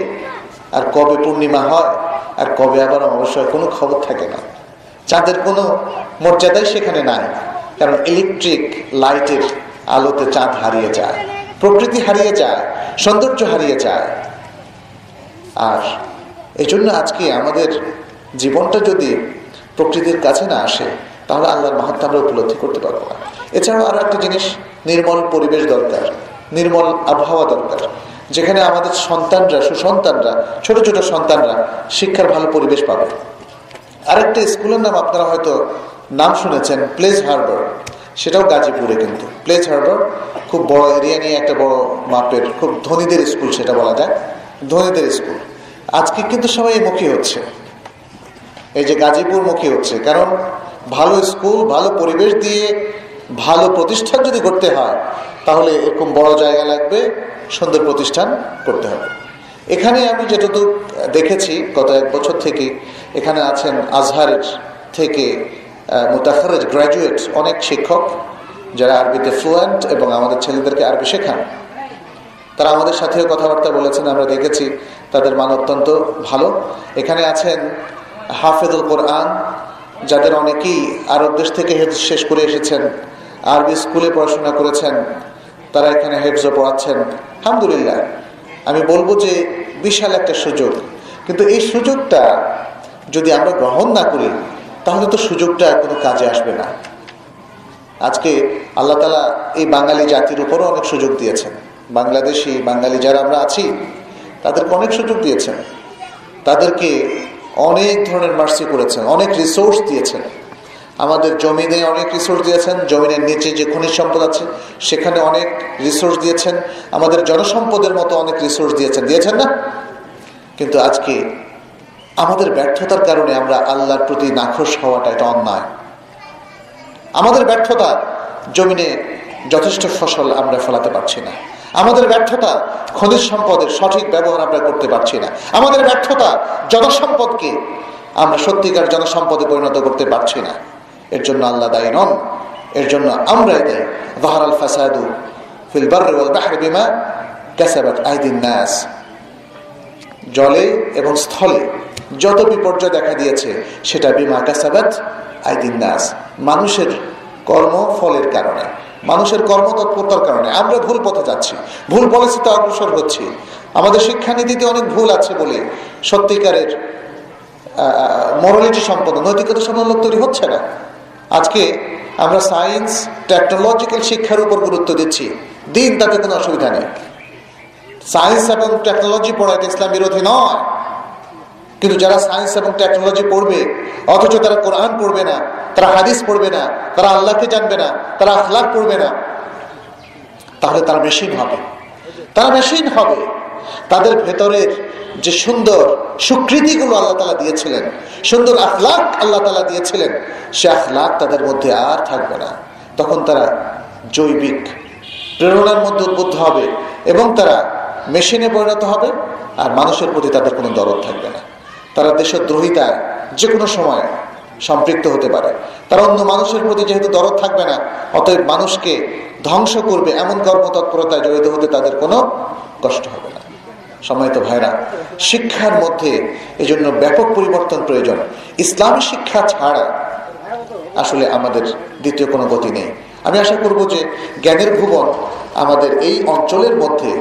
আর কবে পূর্ণিমা হয় আর কবে আবার অবশ্যই কোনো খবর থাকে না। চাঁদের কোনো মর্যাদাই সেখানে নাই, কারণ ইলেকট্রিক লাইটের আলোতে চাঁদ হারিয়ে যায়, প্রকৃতি হারিয়ে যায়, সৌন্দর্য হারিয়ে যায়। আর এই জন্য আজকে আমাদের জীবনটা যদি প্রকৃতির কাছে না আসে, তাহলে আল্লাহর মাহাত্ম আমরা উপলব্ধি করতে পারব না। এছাড়াও আরও একটা জিনিস নির্মল পরিবেশ দরকার, নির্মল আবহাওয়া দরকার। যেখানে আমাদের সন্তানরা, সুসন্তানরা, ছোট ছোট সন্তানরা শিক্ষার ভালো পরিবেশ পাবে। আরেকটা স্কুলের নাম আপনারা হয়তো নাম শুনেছেন, প্লেস হারবার। সেটাও গাজীপুরে কিন্তু। প্লেস হারবার খুব বড় এরিয়া নিয়ে একটা বড় মাপের, খুব ধনীদের স্কুল সেটা বলা যায়। ধনীদের স্কুল। আজকে কিন্তু সবাই মুখী হচ্ছে। এই যে গাজীপুর মুখী হচ্ছে, কারণ ভালো স্কুল, ভালো পরিবেশ দিয়ে ভালো প্রতিষ্ঠান যদি করতে হয়, তাহলে এরকম বড় জায়গা লাগবে, সুন্দর প্রতিষ্ঠান করতে হবে। এখানে আমি যেটুকু দেখেছি, গত এক বছর থেকে এখানে আছেন আজহারের থেকে মুতাখারেজ গ্র্যাজুয়েট অনেক শিক্ষক, যারা আরবিতে ফ্লুয়েন্ট এবং আমাদের ছেলেদেরকে আরবি শেখান। তারা আমাদের সাথেও কথাবার্তা বলেছেন, আমরা দেখেছি, তাদের মান অত্যন্ত ভালো। এখানে আছেন হাফেদুল কোরআন, যাদের অনেকেই আরব দেশ থেকে শেষ করে এসেছেন। আরবি স্কুলে পড়াশোনা করেছেন, তারা এখানে হেফজও পড়াচ্ছেন। আলহামদুলিল্লাহ, আমি বলব যে বিশাল একটা সুযোগ। কিন্তু এই সুযোগটা যদি আমরা গ্রহণ না করি, তাহলে তো সুযোগটা কোনো কাজে আসবে না। আজকে আল্লাহ তালা এই বাঙালি জাতির উপরও অনেক সুযোগ দিয়েছেন। বাংলাদেশি বাঙালি যারা আমরা আছি, তাদেরকে অনেক সুযোগ দিয়েছেন। তাদেরকে অনেক ধরনের মার্সি করেছেন, অনেক রিসোর্স দিয়েছেন। আমাদের জমিনে অনেক রিসোর্স দিয়েছেন, জমিনের নিচে যে খনিজ সম্পদ আছে, সেখানে অনেক রিসোর্স দিয়েছেন, আমাদের জনসম্পদের মতো অনেক রিসোর্স দিয়েছেন। দিয়েছেন না? কিন্তু আজকে আমাদের ব্যর্থতার কারণে আমরা আল্লাহর প্রতি নাখোশ হওয়াটা এটা অন্যায়। আমাদের ব্যর্থতা জমিনে যথেষ্ট ফসল আমরা ফলাতে পারছি না। আমাদের ব্যর্থতা খনিজ সম্পদের সঠিক ব্যবহার আমরা করতে পারছি না। আমাদের ব্যর্থতা জনসম্পদকে আমরা সত্যিকার জনসম্পদে পরিণত করতে পারছি না। এর জন্য আল্লাহ দায়ী নন। এর জন্য আমরাই দেয়। বাহরে বিমা কাসাবাত আইদিন নাস জলে এবং স্থলে যত বিপর্যয় দেখা দিয়েছে, সেটা বিমা কাসাবাত আইদিন নাস। মানুষের কর্ম ফলের কারণে, মানুষের কর্মতৎপরতার কারণে। আমরা ভুল পথে যাচ্ছি, ভুল পলিসিতে অগ্রসর হচ্ছি। আমাদের শিক্ষানীতিতে অনেক ভুল আছে বলে সত্যিকারের মরালিটি সম্পন্ন, নৈতিকতা সম্পন্ন তৈরি হচ্ছে না। আজকে আমরা সায়েন্স, টেকনোলজিক্যাল শিক্ষার উপর গুরুত্ব দিচ্ছি। দিন তাতে কোনো অসুবিধা নেই। সায়েন্স এবং টেকনোলজি পড়াইতে ইসলাম বিরোধী নয়। কিন্তু যারা সায়েন্স এবং টেকনোলজি পড়বে, অথচ তারা কোরআন পড়বে না, তারা হাদিস পড়বে না, তারা আল্লাহকে জানবে না, তারা আখলাক পড়বে না, তাহলে তারা মেশিন হবে। তারা মেশিন হবে। তাদের ভেতরের যে সুন্দর সুকৃতিগুলো আল্লাহ তালা দিয়েছিলেন, সুন্দর আখলাক আল্লাহ তালা দিয়েছিলেন, সে আখলাক তাদের মধ্যে আর থাকবে না। তখন তারা জৈবিক প্রেরণার মধ্যে উদ্বুদ্ধ হবে এবং তারা মেশিনে পরিণত হবে আর মানুষের প্রতি তাদের কোনো দরদ থাকবে না। তারা দেশদ্রোহিতায় যে কোনো সময় সম্পৃক্ত হতে পারে। তারা অন্য মানুষের প্রতি যেহেতু দরদ থাকবে না, অতএব মানুষকে ধ্বংস করবে এমন কর্মতৎপরতায় জড়িত হতে তাদের কোনো কষ্ট হবে সময়ত ভাইরা, শিক্ষার মধ্যে এই জন্য ব্যাপক পরিবর্তন প্রয়োজন। ইসলামী শিক্ষা ছাড়া আসলে আমাদের দ্বিতীয় কোনো গতি নেই। আমি আশা করব যে জ্ঞানের ভুবন আমাদের এই অঞ্চলের মধ্যে,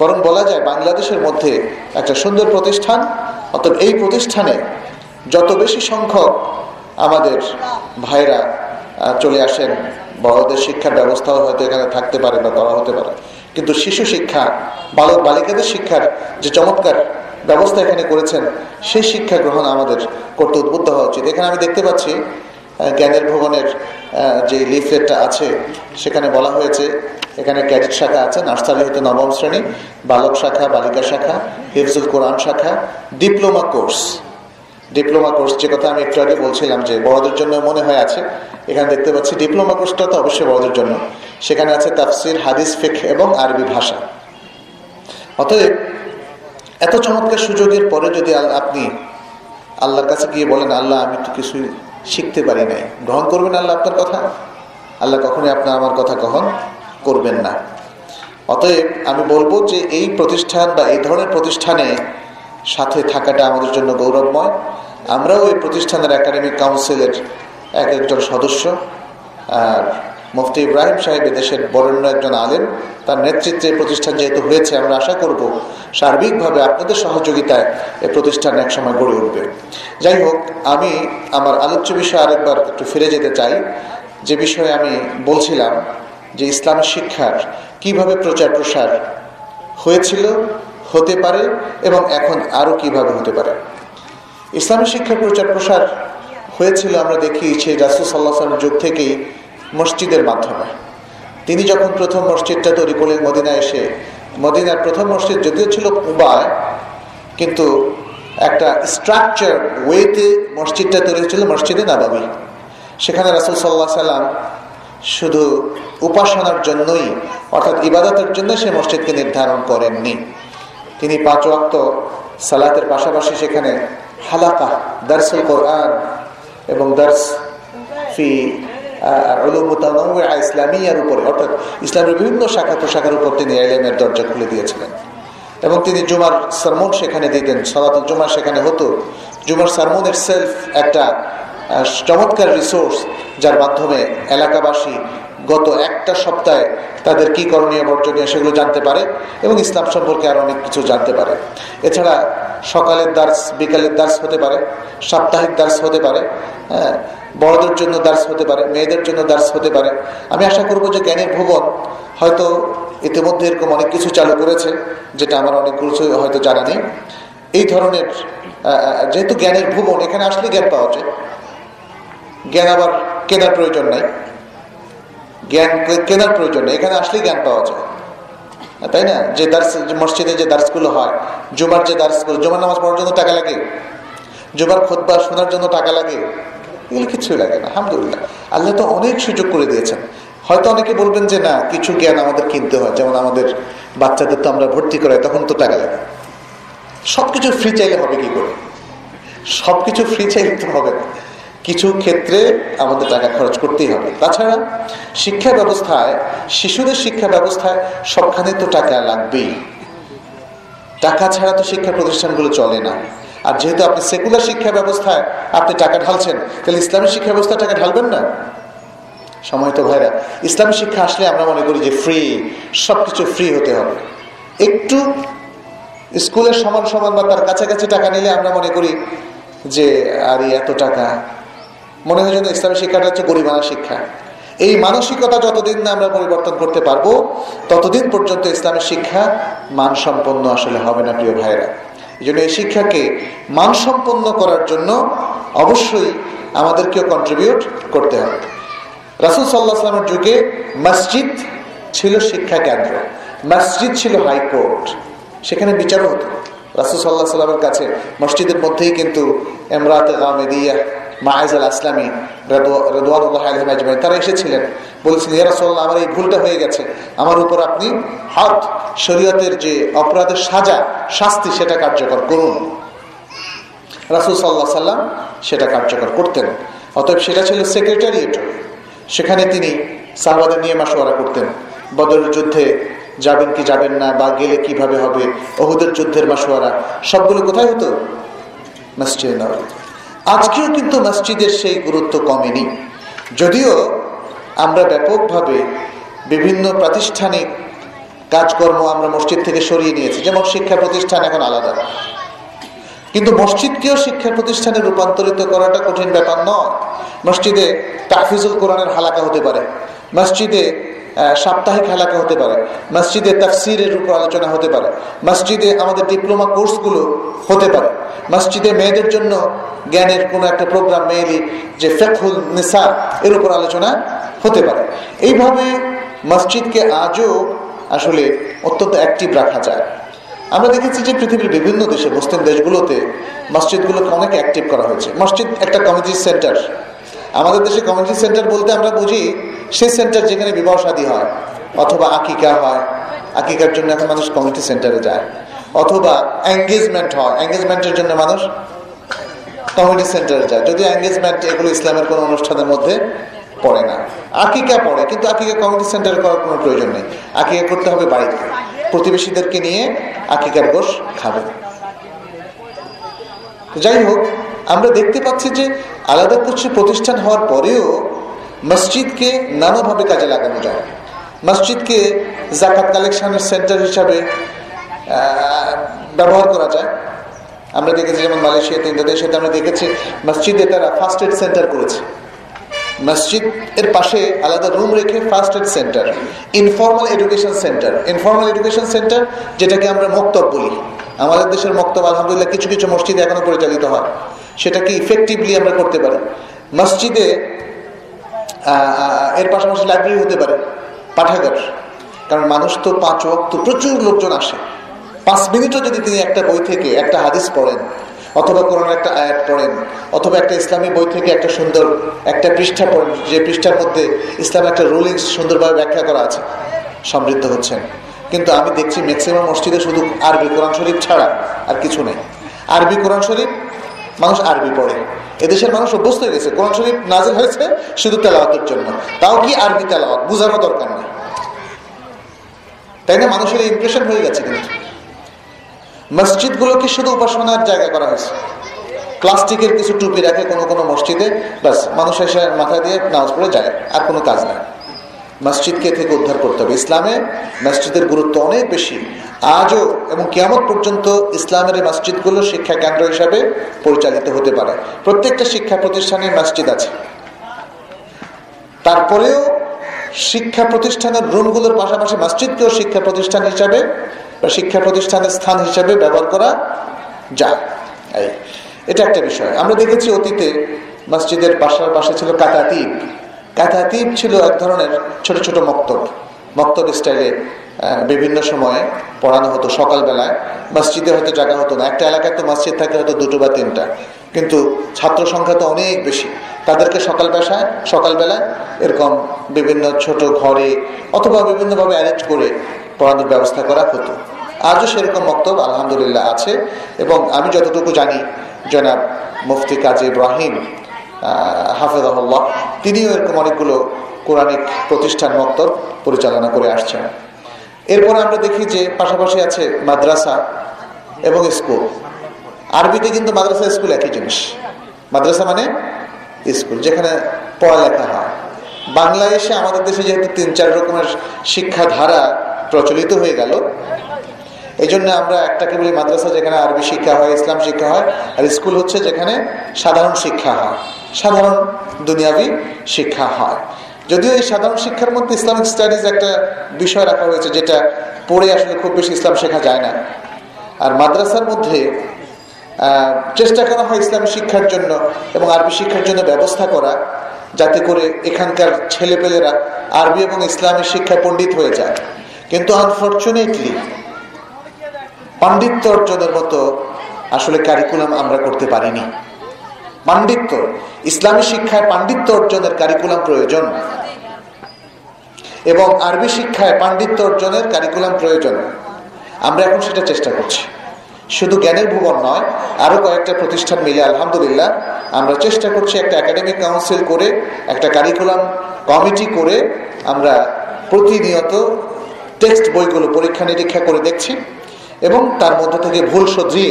বরং বলা যায় বাংলাদেশের মধ্যে একটা সুন্দর প্রতিষ্ঠান, অর্থাৎ এই প্রতিষ্ঠানে যত বেশি সংখ্যক আমাদের ভাইরা চলে আসেন, বড়দের শিক্ষার ব্যবস্থাও হয়তো এখানে থাকতে পারে বা করা হতে পারে। কিন্তু শিশু শিক্ষা, বালক বালিকাদের শিক্ষার যে চমৎকার ব্যবস্থা এখানে করেছেন, সেই শিক্ষা গ্রহণ আমাদের করতে উদ্বুদ্ধ হওয়া উচিত। এখানে আমি দেখতে পাচ্ছি জ্ঞানের ভবনের যে লিফলেটটা আছে, সেখানে বলা হয়েছে, এখানে ক্যাডেট শাখা আছে, নার্সারি হতে নবম শ্রেণি, বালক শাখা, বালিকা শাখা হিফজুল কোরআন শাখা, ডিপ্লোমা কোর্স। ডিপ্লোমা কোর্স, যে কথা আমি একটু আগে বলছিলাম যে বড়দের জন্য মনে হয় আছে, এখানে দেখতে পাচ্ছি ডিপ্লোমা কোর্সটা তো অবশ্যই বড়দের জন্য। সেখানে আছে তাফসির, হাদিস ফিক এবং আরবি ভাষা। অতএব, এত চমৎকার সুযোগের পরে যদি আপনি আল্লাহর কাছে গিয়ে বলেন, আল্লাহ, আমি তো কিছুই শিখতে পারি নাই। গ্রহণ করবেন আল্লাহ আপনার কথা? আল্লাহ কখনই আপনার, আমার কথা গ্রহণ করবেন না। অতএব, আমি বলব যে এই প্রতিষ্ঠান বা এই ধরনের প্রতিষ্ঠানে সাথে থাকাটা আমাদের জন্য গৌরবময়। আমরাও এই প্রতিষ্ঠানের একাডেমিক কাউন্সিলের এক একজন সদস্য। আর মুফতি ইব্রাহিম সাহেব দেশের বরেণ্য একজন আলেম। তার নেতৃত্বে প্রতিষ্ঠান যেহেতু হয়েছে, আমরা আশা করব সার্বিকভাবে আপনাদের সহযোগিতায় এই প্রতিষ্ঠান একসময় গড়ে উঠবে। যাই হোক, আমি আমার আলোচ্য বিষয়ে আরেকবার একটু ফিরে যেতে চাই। যে বিষয়ে আমি বলছিলাম যে ইসলামের শিক্ষার কীভাবে প্রচার প্রসার হয়েছিল হতে পারে এবং এখন আরও কীভাবে হতে পারে। ইসলামী শিক্ষার প্রচার প্রসার হয়েছিল, আমরা দেখি সেই রাসুল সাল্লাহ সাল্লামের যুগ থেকেই মসজিদের মাধ্যমে। তিনি যখন প্রথম মসজিদটা তৈরি করলেন মদিনায় এসে, মদিনার প্রথম মসজিদ যদিও ছিল কুবায়, কিন্তু একটা স্ট্রাকচার ওয়েতে মসজিদটা তৈরি হয়েছিল মসজিদে নাবাবি। সেখানে রাসুল সাল্লাহ সাল্লাম শুধু উপাসনার জন্যই, অর্থাৎ ইবাদতের জন্য সে মসজিদকে নির্ধারণ করেননি। তিনি পাঁচ ওয়াক্ত সালাতের পাশাপাশি সেখানে হালাকা, দার্সুল কোরআন এবং দার্স ফি ইসলামিয়ার উপরে, অর্থাৎ ইসলামের বিভিন্ন শাখা প্রশাখার উপর তিনি এলেমের দরজা খুলে দিয়েছিলেন। এবং তিনি জুমার সারমন সেখানে দিতেন, সলাতুল জুমার সেখানে হতো। জুমার সারমনের সেলফ একটা চমৎকার রিসোর্স যার মাধ্যমে এলাকাবাসী গত একটা সপ্তাহে তাদের কি করণীয় বর্জনীয় সেগুলো জানতে পারে এবং ইসলাম সম্পর্কে আরও অনেক কিছু জানতে পারে। এছাড়া সকালের দার্স, বিকালের দার্স হতে পারে, সাপ্তাহিক দার্স হতে পারে হ্যাঁ বড়দের জন্য দার্স হতে পারে, মেয়েদের জন্য দার্স হতে পারে। আমি আশা করব যে জ্ঞানের ভুবন হয়তো ইতিমধ্যে এরকম অনেক কিছু চালু করেছে, যেটা আমার অনেকগুলো হয়তো জানা নেই। এই ধরনের যেহেতু জ্ঞানের ভুবন, এখানে আসলে জ্ঞান পাওয়া যায়। জ্ঞান আবার কেনার প্রয়োজন নাই। জ্ঞান কেনার প্রয়োজন নেই। এখানে আসলেই জ্ঞান পাওয়া যায়। তাই না? যে দার্স মসজিদে যে দার্সগুলো হয়, জুমার যে দার্সগুলো, জুমার নামাজ পড়ার জন্য টাকা লাগে, জুমার খোদবা শোনার জন্য টাকা লাগে, এগুলো কিছুই লাগে না, আলহামদুলিল্লাহ। আল্লাহ তো অনেক সুযোগ করে দিয়েছেন। হয়তো অনেকে বলবেন যে, না, কিছু জ্ঞান আমাদের কিনতে হয়। যেমন আমাদের বাচ্চাদের তো আমরা ভর্তি করাই, তখন তো টাকা লাগে। সব কিছু ফ্রি চাইলে হবে কি করে? সব কিছু ফ্রি চাইলে তো হবে না। কিছু ক্ষেত্রে আমাদের টাকা খরচ করতেই হবে। তাছাড়া শিক্ষা ব্যবস্থায়, শিশুদের শিক্ষা ব্যবস্থায় সবখানে তো টাকা লাগবেই। টাকা ছাড়া তো শিক্ষা প্রতিষ্ঠানগুলো চলে না। আর যেহেতু আপনি সেকুলার শিক্ষা ব্যবস্থায় আপনি টাকা ঢালছেন, তাহলে ইসলামী শিক্ষা ব্যবস্থা টাকা ঢালবেন না? সময় তো ভাইরা, ইসলামী শিক্ষা আসলে আমরা মনে করি যে ফ্রি সব কিছু ফ্রি হতে হবে। একটু স্কুলের সমান সমান বা তার কাছাকাছি টাকা নিলে আমরা মনে করি যে, আরে এত টাকা মনে হয় যেন ইসলামী শিক্ষাটা হচ্ছে গরিবানা শিক্ষা। এই মানসিকতা যতদিন না আমরা পরিবর্তন করতে পারব, ততদিন পর্যন্ত ইসলামের শিক্ষা মানসম্পন্ন আসলে হবে না, প্রিয় ভাইয়েরা। এই জন্য এই শিক্ষাকে মানসম্পন্ন করার জন্য অবশ্যই আমাদেরকেও কন্ট্রিবিউট করতে হবে। রাসুল সাল্লাহ সাল্লামের যুগে মসজিদ ছিল শিক্ষা কেন্দ্র। মসজিদ ছিল হাইকোর্ট সেখানে বিচারও হতো। রাসুল সাল্লাহ সাল্লামের কাছে মসজিদের মধ্যেই কিন্তু এমরাত গামেদিয়া মায়েজ আল আসলামী রেদওয়ানুল্লাহ আলহিম আজমাই তারা এসেছিলেন। বলছিলেন, ইয়া রাসূলুল্লাহ, আমার এই ভুলটা হয়ে গেছে। আমার উপর আপনি হদ শরীয়তের যে অপরাধের সাজা, শাস্তি সেটা কার্যকর করুন। রাসুল সাল্লাহ সাল্লাম সেটা কার্যকর করতেন। অতএব সেটা ছিল সেক্রেটারিয়েট। সেখানে তিনি সাহবাদের নিয়ে মাসোয়ারা করতেন। বদরের যুদ্ধে যাবেন কি যাবেন না, বা গেলে কীভাবে হবে অহুদের যুদ্ধের মাসোয়ারা সবগুলো কোথায় হতো? মসজিদে নববীতে। আজকেও কিন্তু মসজিদের সেই গুরুত্ব কমেনি। যদিও আমরা ব্যাপকভাবে বিভিন্ন প্রাতিষ্ঠানিক কাজকর্ম আমরা মসজিদ থেকে সরিয়ে নিয়েছি, যেমন শিক্ষা প্রতিষ্ঠান এখন আলাদা। কিন্তু মসজিদকেও শিক্ষা প্রতিষ্ঠানে রূপান্তরিত করাটা কঠিন ব্যাপার নয়। মসজিদে তাহফিজুল কোরআনের হালাকা হতে পারে। মসজিদে সাপ্তাহিক এলাকা হতে পারে, মসজিদে তাফসিরের উপর আলোচনা হতে পারে, মসজিদে আমাদের ডিপ্লোমা কোর্সগুলো হতে পারে, মসজিদে মেয়েদের জন্য জ্ঞানের কোনো একটা প্রোগ্রাম মেয়েলি যে ফেকুল নিসা, এর উপর আলোচনা হতে পারে। এইভাবে মসজিদকে আজও আসলে অত্যন্ত অ্যাক্টিভ রাখা যায়। আমরা দেখেছি যে পৃথিবীর বিভিন্ন দেশে, মুসলিম দেশগুলোতে মসজিদগুলোকে অনেক অ্যাক্টিভ করা হয়েছে। মসজিদ একটা কমিউনিটি সেন্টার আমাদের দেশে কমিউনিটি সেন্টার বলতে আমরা বুঝি, সেই সেন্টার যেখানে বিবাহ শাদী হয়, অথবা আকিকা হয়। আকিকার জন্য এখন মানুষ কমিউনিটি সেন্টারে যায়। অথবা এঙ্গেজমেন্ট হয়। এঙ্গেজমেন্টের জন্য মানুষ কমিউনিটি সেন্টারে যায়। যদিও এঙ্গেজমেন্ট এগুলো ইসলামের কোনো অনুষ্ঠানের মধ্যে পড়ে না। আকিকা পড়ে, কিন্তু আকিকা কমিউনিটি সেন্টারে করার কোনো প্রয়োজন নেই। আকিকা করতে হবে বাড়িতে। প্রতিবেশীদেরকে নিয়ে আকিকার গোশ খাবে। যাই হোক আমরা দেখতে পাচ্ছি যে আলাদা কিছু প্রতিষ্ঠান হওয়ার পরেও মসজিদকে নানাভাবে কাজে লাগানো যায়। মসজিদকে জাকাত কালেকশনের সেন্টার হিসাবে ব্যবহার করা যায়। আমরা দেখেছি যেমন মালয়েশিয়াতে, ইন্দোনেশিয়াতে আমরা দেখেছি মসজিদে তারা ফার্স্ট এড সেন্টার করেছে। মসজিদ, এর পাশে আলাদা রুম রেখে first aid centre informal education centre informal education centre যেটাকে আমরা মক্তব বলি। আমাদের দেশের মক্তব, আলহামদুলিল্লাহ, কিছু কিছু মসজিদে এখনও পরিচালিত হয়। সেটাকে ইফেক্টিভলি আমরা করতে পারি? মসজিদে এর পাশাপাশি লাইব্রেরি হতে পারে, পাঠাগার। কারণ মানুষ তো পাঁচ ওয়াক্ত, প্রচুর লোকজন আসে। পাঁচ মিনিটও যদি তিনি একটা বই থেকে একটা হাদিস পড়েন অথবা কোনো একটা আয়াত পড়েন, অথবা একটা ইসলামী বই থেকে একটা সুন্দর একটা পৃষ্ঠা পড়েন, যে পৃষ্ঠার মধ্যে ইসলামের একটা রুলিংস সুন্দরভাবে ব্যাখ্যা করা আছে, সমৃদ্ধ হচ্ছেন। কিন্তু আমি দেখছি ম্যাক্সিমাম মসজিদে শুধু আরবি, কোরআন শরীফ ছাড়া আর কিছু নেই। আরবি, কোরআন শরীফ, মানুষ আরবি পড়ে। এদেশের মানুষ অভ্যস্ত হয়ে গেছে। কোরআন শরীফ নাজিল হয়েছে শুধু তেলাওয়াতের জন্য। তাও কি আরবি তেলাওয়াত? বোঝানো দরকার নেই। তাই না? মানুষের ইমপ্রেশন হয়ে গেছে কিন্তু। মসজিদগুলোকে শুধু উপাসনার জায়গা করা হয়েছে। প্লাস্টিকের কিছু টুপি রাখে কোনো কোনো মসজিদে ব্যাস, মানুষ এসে মাথা দিয়ে নামাজ পড়ে যায়, আর কোনো কাজ নাই। মসজিদকে থেকে উদ্ধার করতে হবে। ইসলামে মসজিদের গুরুত্ব অনেক বেশি। আজও এবং কিয়ামত পর্যন্ত ইসলামের এই মসজিদগুলো শিক্ষা কেন্দ্র হিসাবে পরিচালিত হতে পারে। প্রত্যেকটা শিক্ষা প্রতিষ্ঠানে মসজিদ আছে। তারপরেও শিক্ষা প্রতিষ্ঠানের রুমগুলোর পাশাপাশি মসজিদকেও শিক্ষা প্রতিষ্ঠান হিসাবে বা শিক্ষা প্রতিষ্ঠানের স্থান হিসাবে ব্যবহার করা যায়। এটা একটা বিষয়। আমরা দেখেছি অতীতে মসজিদের বাসার পাশে ছিল কাতাতিব। কাতাতিব ছিল এক ধরনের ছোট ছোট মক্তব। মক্তব স্টাইলে বিভিন্ন সময়ে পড়ানো হতো সকালবেলায়। মসজিদে হয়তো জায়গা হতো না। একটা এলাকায় তো মসজিদ থাকে হয়তো দুটো বা তিনটা। কিন্তু ছাত্র সংখ্যা তো অনেক বেশি। তাদেরকে সকাল বেশায় সকালবেলায় এরকম বিভিন্ন ছোট ঘরে অথবা বিভিন্নভাবে অ্যারেঞ্জ করে পড়ানোর ব্যবস্থা করা হতো। আজও সেরকম বক্তব্য আলহামদুলিল্লাহ আছে এবং আমি যতটুকু জানি, জনাব মুফতি কাজী ইব্রাহিম হাফেজাহুল্লাহ, তিনিও এরকম অনেকগুলো কোরআনিক প্রতিষ্ঠান মক্তব পরিচালনা করে আসছেন। এরপর আমরা দেখি যে পাশাপাশি আছে মাদ্রাসা এবং স্কুল। আরবিতে কিন্তু মাদ্রাসা, স্কুল একই জিনিস। মাদ্রাসা মানে স্কুল, যেখানে পড়ালেখা হয়। বাংলাদেশে আমাদের দেশে যেহেতু তিন চার রকমের শিক্ষাধারা প্রচলিত হয়ে গেল। এই জন্য আমরা একটাকে বলি মাদ্রাসা, যেখানে আরবি শিক্ষা হয়, ইসলাম শিক্ষা হয়, আর স্কুল হচ্ছে যেখানে সাধারণ শিক্ষা হয়, সাধারণ দুনিয়াবি শিক্ষা হয়। যদিও এই সাধারণ শিক্ষার মধ্যে ইসলামিক স্টাডিজ একটা বিষয় রাখা হয়েছে, যেটা পড়ে আসলে খুব বেশি ইসলাম শেখা যায় না। আর মাদ্রাসার মধ্যে চেষ্টা করা হয় ইসলামী শিক্ষার জন্য এবং আরবি শিক্ষার জন্য ব্যবস্থা করা, যাতে করে এখানকার ছেলেপেলেরা আরবি এবং ইসলামী শিক্ষায় পণ্ডিত হয়ে যায়। কিন্তু আনফর্চুনেটলি পাণ্ডিত্য অর্জনের মতো আসলে কারিকুলাম আমরা করতে পারিনি। পাণ্ডিত্য, ইসলামী শিক্ষায় পাণ্ডিত্য অর্জনের কারিকুলাম প্রয়োজন। এবং আরবি শিক্ষায় পাণ্ডিত্য অর্জনের কারিকুলাম প্রয়োজন। আমরা এখন সেটা চেষ্টা করছি। শুধু জ্ঞানের ভুবন নয় আরও কয়েকটা প্রতিষ্ঠান মিলে আলহামদুলিল্লাহ আমরা চেষ্টা করছি একটা একাডেমিক কাউন্সিল করে, একটা কারিকুলাম কমিটি করে আমরা প্রতিনিয়ত টেক্সট বইগুলো পরীক্ষা নিরীক্ষা করে দেখছি এবং তার মধ্য থেকে ভুল শুধরিয়ে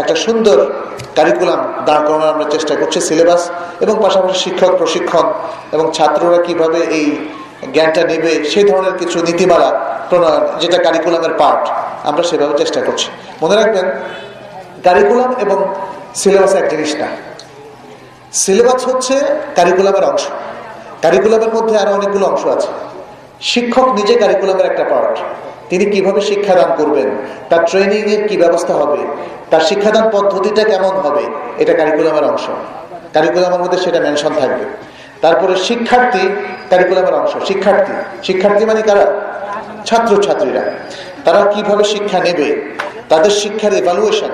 একটা সুন্দর কারিকুলাম দাঁড় করানোর আমরা চেষ্টা করছি সিলেবাস এবং পাশাপাশি শিক্ষক প্রশিক্ষণ এবং ছাত্ররা কীভাবে এই জ্ঞানটা নেবে, সেই ধরনের কিছু নীতিমালা, প্রণয়ন, যেটা কারিকুলামের পার্ট আমরা সেভাবে চেষ্টা করছি। মনে রাখবেন কারিকুলাম এবং সিলেবাস এক জিনিস না। সিলেবাস হচ্ছে কারিকুলামের অংশ। কারিকুলামের মধ্যে আরও অনেকগুলো অংশ আছে। শিক্ষক নিজে কারিকুলামের একটা পার্ট তিনি কীভাবে শিক্ষাদান করবেন? তার ট্রেনিং এর কি ব্যবস্থা হবে? তার শিক্ষাদান পদ্ধতিটা কেমন হবে? এটা কারিকুলামের অংশ। কারিকুলামের মধ্যে সেটা মেনশন থাকবে। তারপরে শিক্ষার্থী কারিকুলামের অংশ। শিক্ষার্থী। শিক্ষার্থী মানে কারা? ছাত্র ছাত্রীরা তারা কীভাবে শিক্ষা নেবে? তাদের শিক্ষার এভালুয়েশন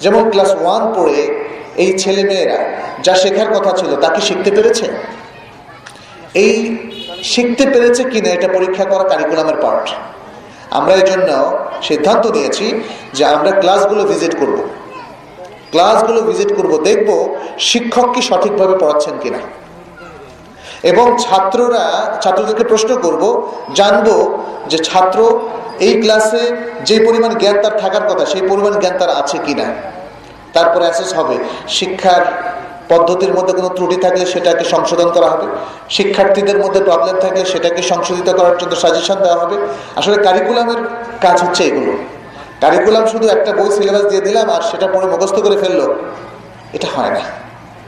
যেমন ক্লাস ওয়ান পড়ে এই ছেলে মেয়েরা যা শেখার কথা ছিল, তা কি শিখতে পেরেছে? এই শিখতে পেরেছে কিনা এটা পরীক্ষা করা কারিকুলামের পার্ট আমরা এই জন্য সিদ্ধান্ত নিয়েছি যে আমরা ক্লাসগুলো ভিজিট করব। ক্লাসগুলো ভিজিট করব, দেখব শিক্ষক কি সঠিকভাবে পড়াচ্ছেন কিনা। এবং ছাত্ররা, ছাত্রদেরকে প্রশ্ন করব, জানব যে ছাত্র এই ক্লাসে যে পরিমাণ জ্ঞান তার থাকার কথা, সেই পরিমাণ জ্ঞান তার আছে কিনা। তারপরে অ্যাসেস হবে শিক্ষার পদ্ধতির মধ্যে কোনো ত্রুটি থাকলে সেটাকে সংশোধন করা হবে। শিক্ষার্থীদের মধ্যে প্রবলেম থাকলে সেটাকে সংশোধিত করার জন্য সাজেশন দেওয়া হবে। আসলে কারিকুলামের কাজ হচ্ছে এগুলো। কারিকুলাম শুধু একটা বই সিলেবাস দিয়ে দিলাম আর সেটা পরে মুখস্থ করে ফেলল। এটা হয় না।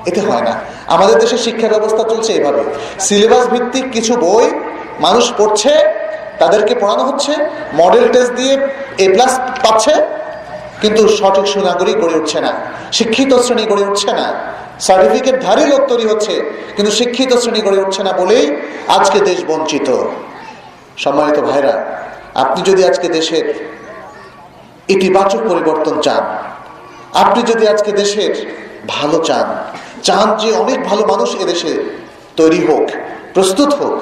এতে হয় না। আমাদের দেশে শিক্ষা ব্যবস্থা চলছে এভাবে। সিলেবাস ভিত্তিক কিছু বই মানুষ পড়ছে, তাদেরকে পড়ানো হচ্ছে মডেল টেস্ট দিয়ে এ প্লাস পাচ্ছে, কিন্তু সঠিক সুনাগরিক গড়ে উঠছে না। শিক্ষিত শ্রেণি গড়ে উঠছে না। সার্টিফিকেট ধারী লোক তৈরি হচ্ছে, কিন্তু শিক্ষিত শ্রেণি গড়ে উঠছে না বলেই আজকে দেশ বঞ্চিত। সম্মানিত ভাইরা, আপনি যদি আজকে দেশের ইতিবাচক পরিবর্তন চান, আপনি যদি আজকে দেশের ভালো চান চান যে অনেক ভালো মানুষ এদেশে তৈরি হোক, প্রস্তুত হোক,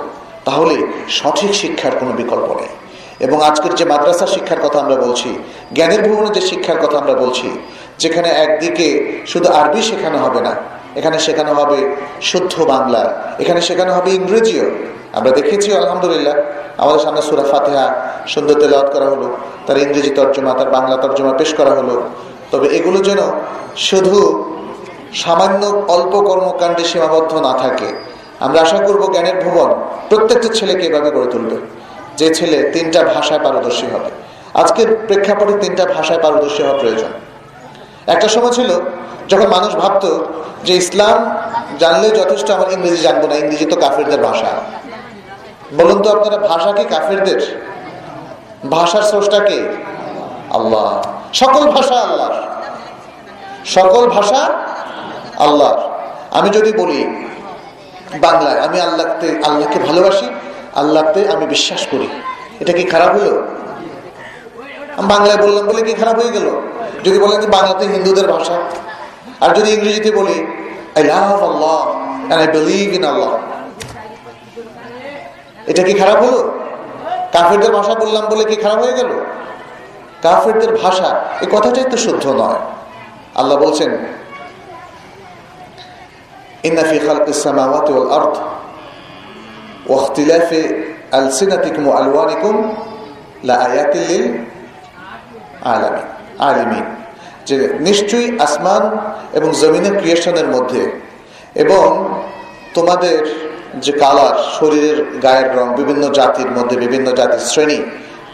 তাহলে সঠিক শিক্ষার কোনো বিকল্প নেই। এবং আজকের যে মাদ্রাসা শিক্ষার কথা আমরা বলছি, জ্ঞানের ভ্রমণে যে শিক্ষার কথা আমরা বলছি যেখানে একদিকে শুধু আরবি শেখানো হবে না, এখানে শেখানো হবে শুদ্ধ বাংলা, এখানে শেখানো হবে ইংরেজিও। আমরা দেখেছি, আলহামদুলিল্লাহ, আমাদের সামনে সুরা ফাতেহা সুন্দর তেলাওয়াত করা হলো, তার ইংরেজি তর্জমা, তার বাংলা তর্জমা পেশ করা হলো। তবে এগুলো যেন শুধু সামান্য অল্প কর্মকাণ্ডে সীমাবদ্ধ না থাকে, আমরা আশা করব জ্ঞানের ভুবন প্রত্যেকটা ছেলেকে এভাবে গড়ে তুলবে, যে ছেলে তিনটা ভাষায় পারদর্শী হবে। আজকের প্রেক্ষাপটে তিনটা ভাষায় পারদর্শী হওয়া প্রয়োজন। একটা সময় ছিল যখন মানুষ ভাবতো যে ইসলাম জানলে যথেষ্ট আমার ইংরেজি জানব না, ইংরেজি তো কাফেরদের ভাষা। বলুন তো আপনারা, ভাষা কি কাফেরদের? ভাষার স্রষ্টাকে আল্লাহ। সকল ভাষা আল্লাহর। সকল ভাষা আল্লাহর। আমি যদি বলি বাংলায়, আমি আল্লাহতে আল্লাহকে ভালোবাসি, আল্লাহতে আমি বিশ্বাস করি। এটা কি খারাপ হলো? বাংলায় বললাম বলে কি খারাপ হয়ে গেল? যদি বলেন যে বাংলাতে হিন্দুদের ভাষা, আর যদি ইংরেজিতে বলি I love Allah and I believe in Allah এটা কি খারাপ হলো? কাফেরদের ভাষা বললাম বলে কি খারাপ হয়ে গেল? কাফেরদের ভাষা এই কথাটাই তো শুদ্ধ নয়। আল্লাহ বলছেন ইন্নাফি খালক ইসলামাওয়াত আর্থ ওয়াখতিলাফে আলসিনাতিকুম আলওয়ানিকুম লা আয়াতিল আলামিন। আলিমিন যে নিশ্চয়ই আসমান এবং জমিনের ক্রিয়েশনের মধ্যে এবং তোমাদের যে কালার, শরীরের গায়ের রং, বিভিন্ন জাতির মধ্যে, বিভিন্ন জাতির শ্রেণি,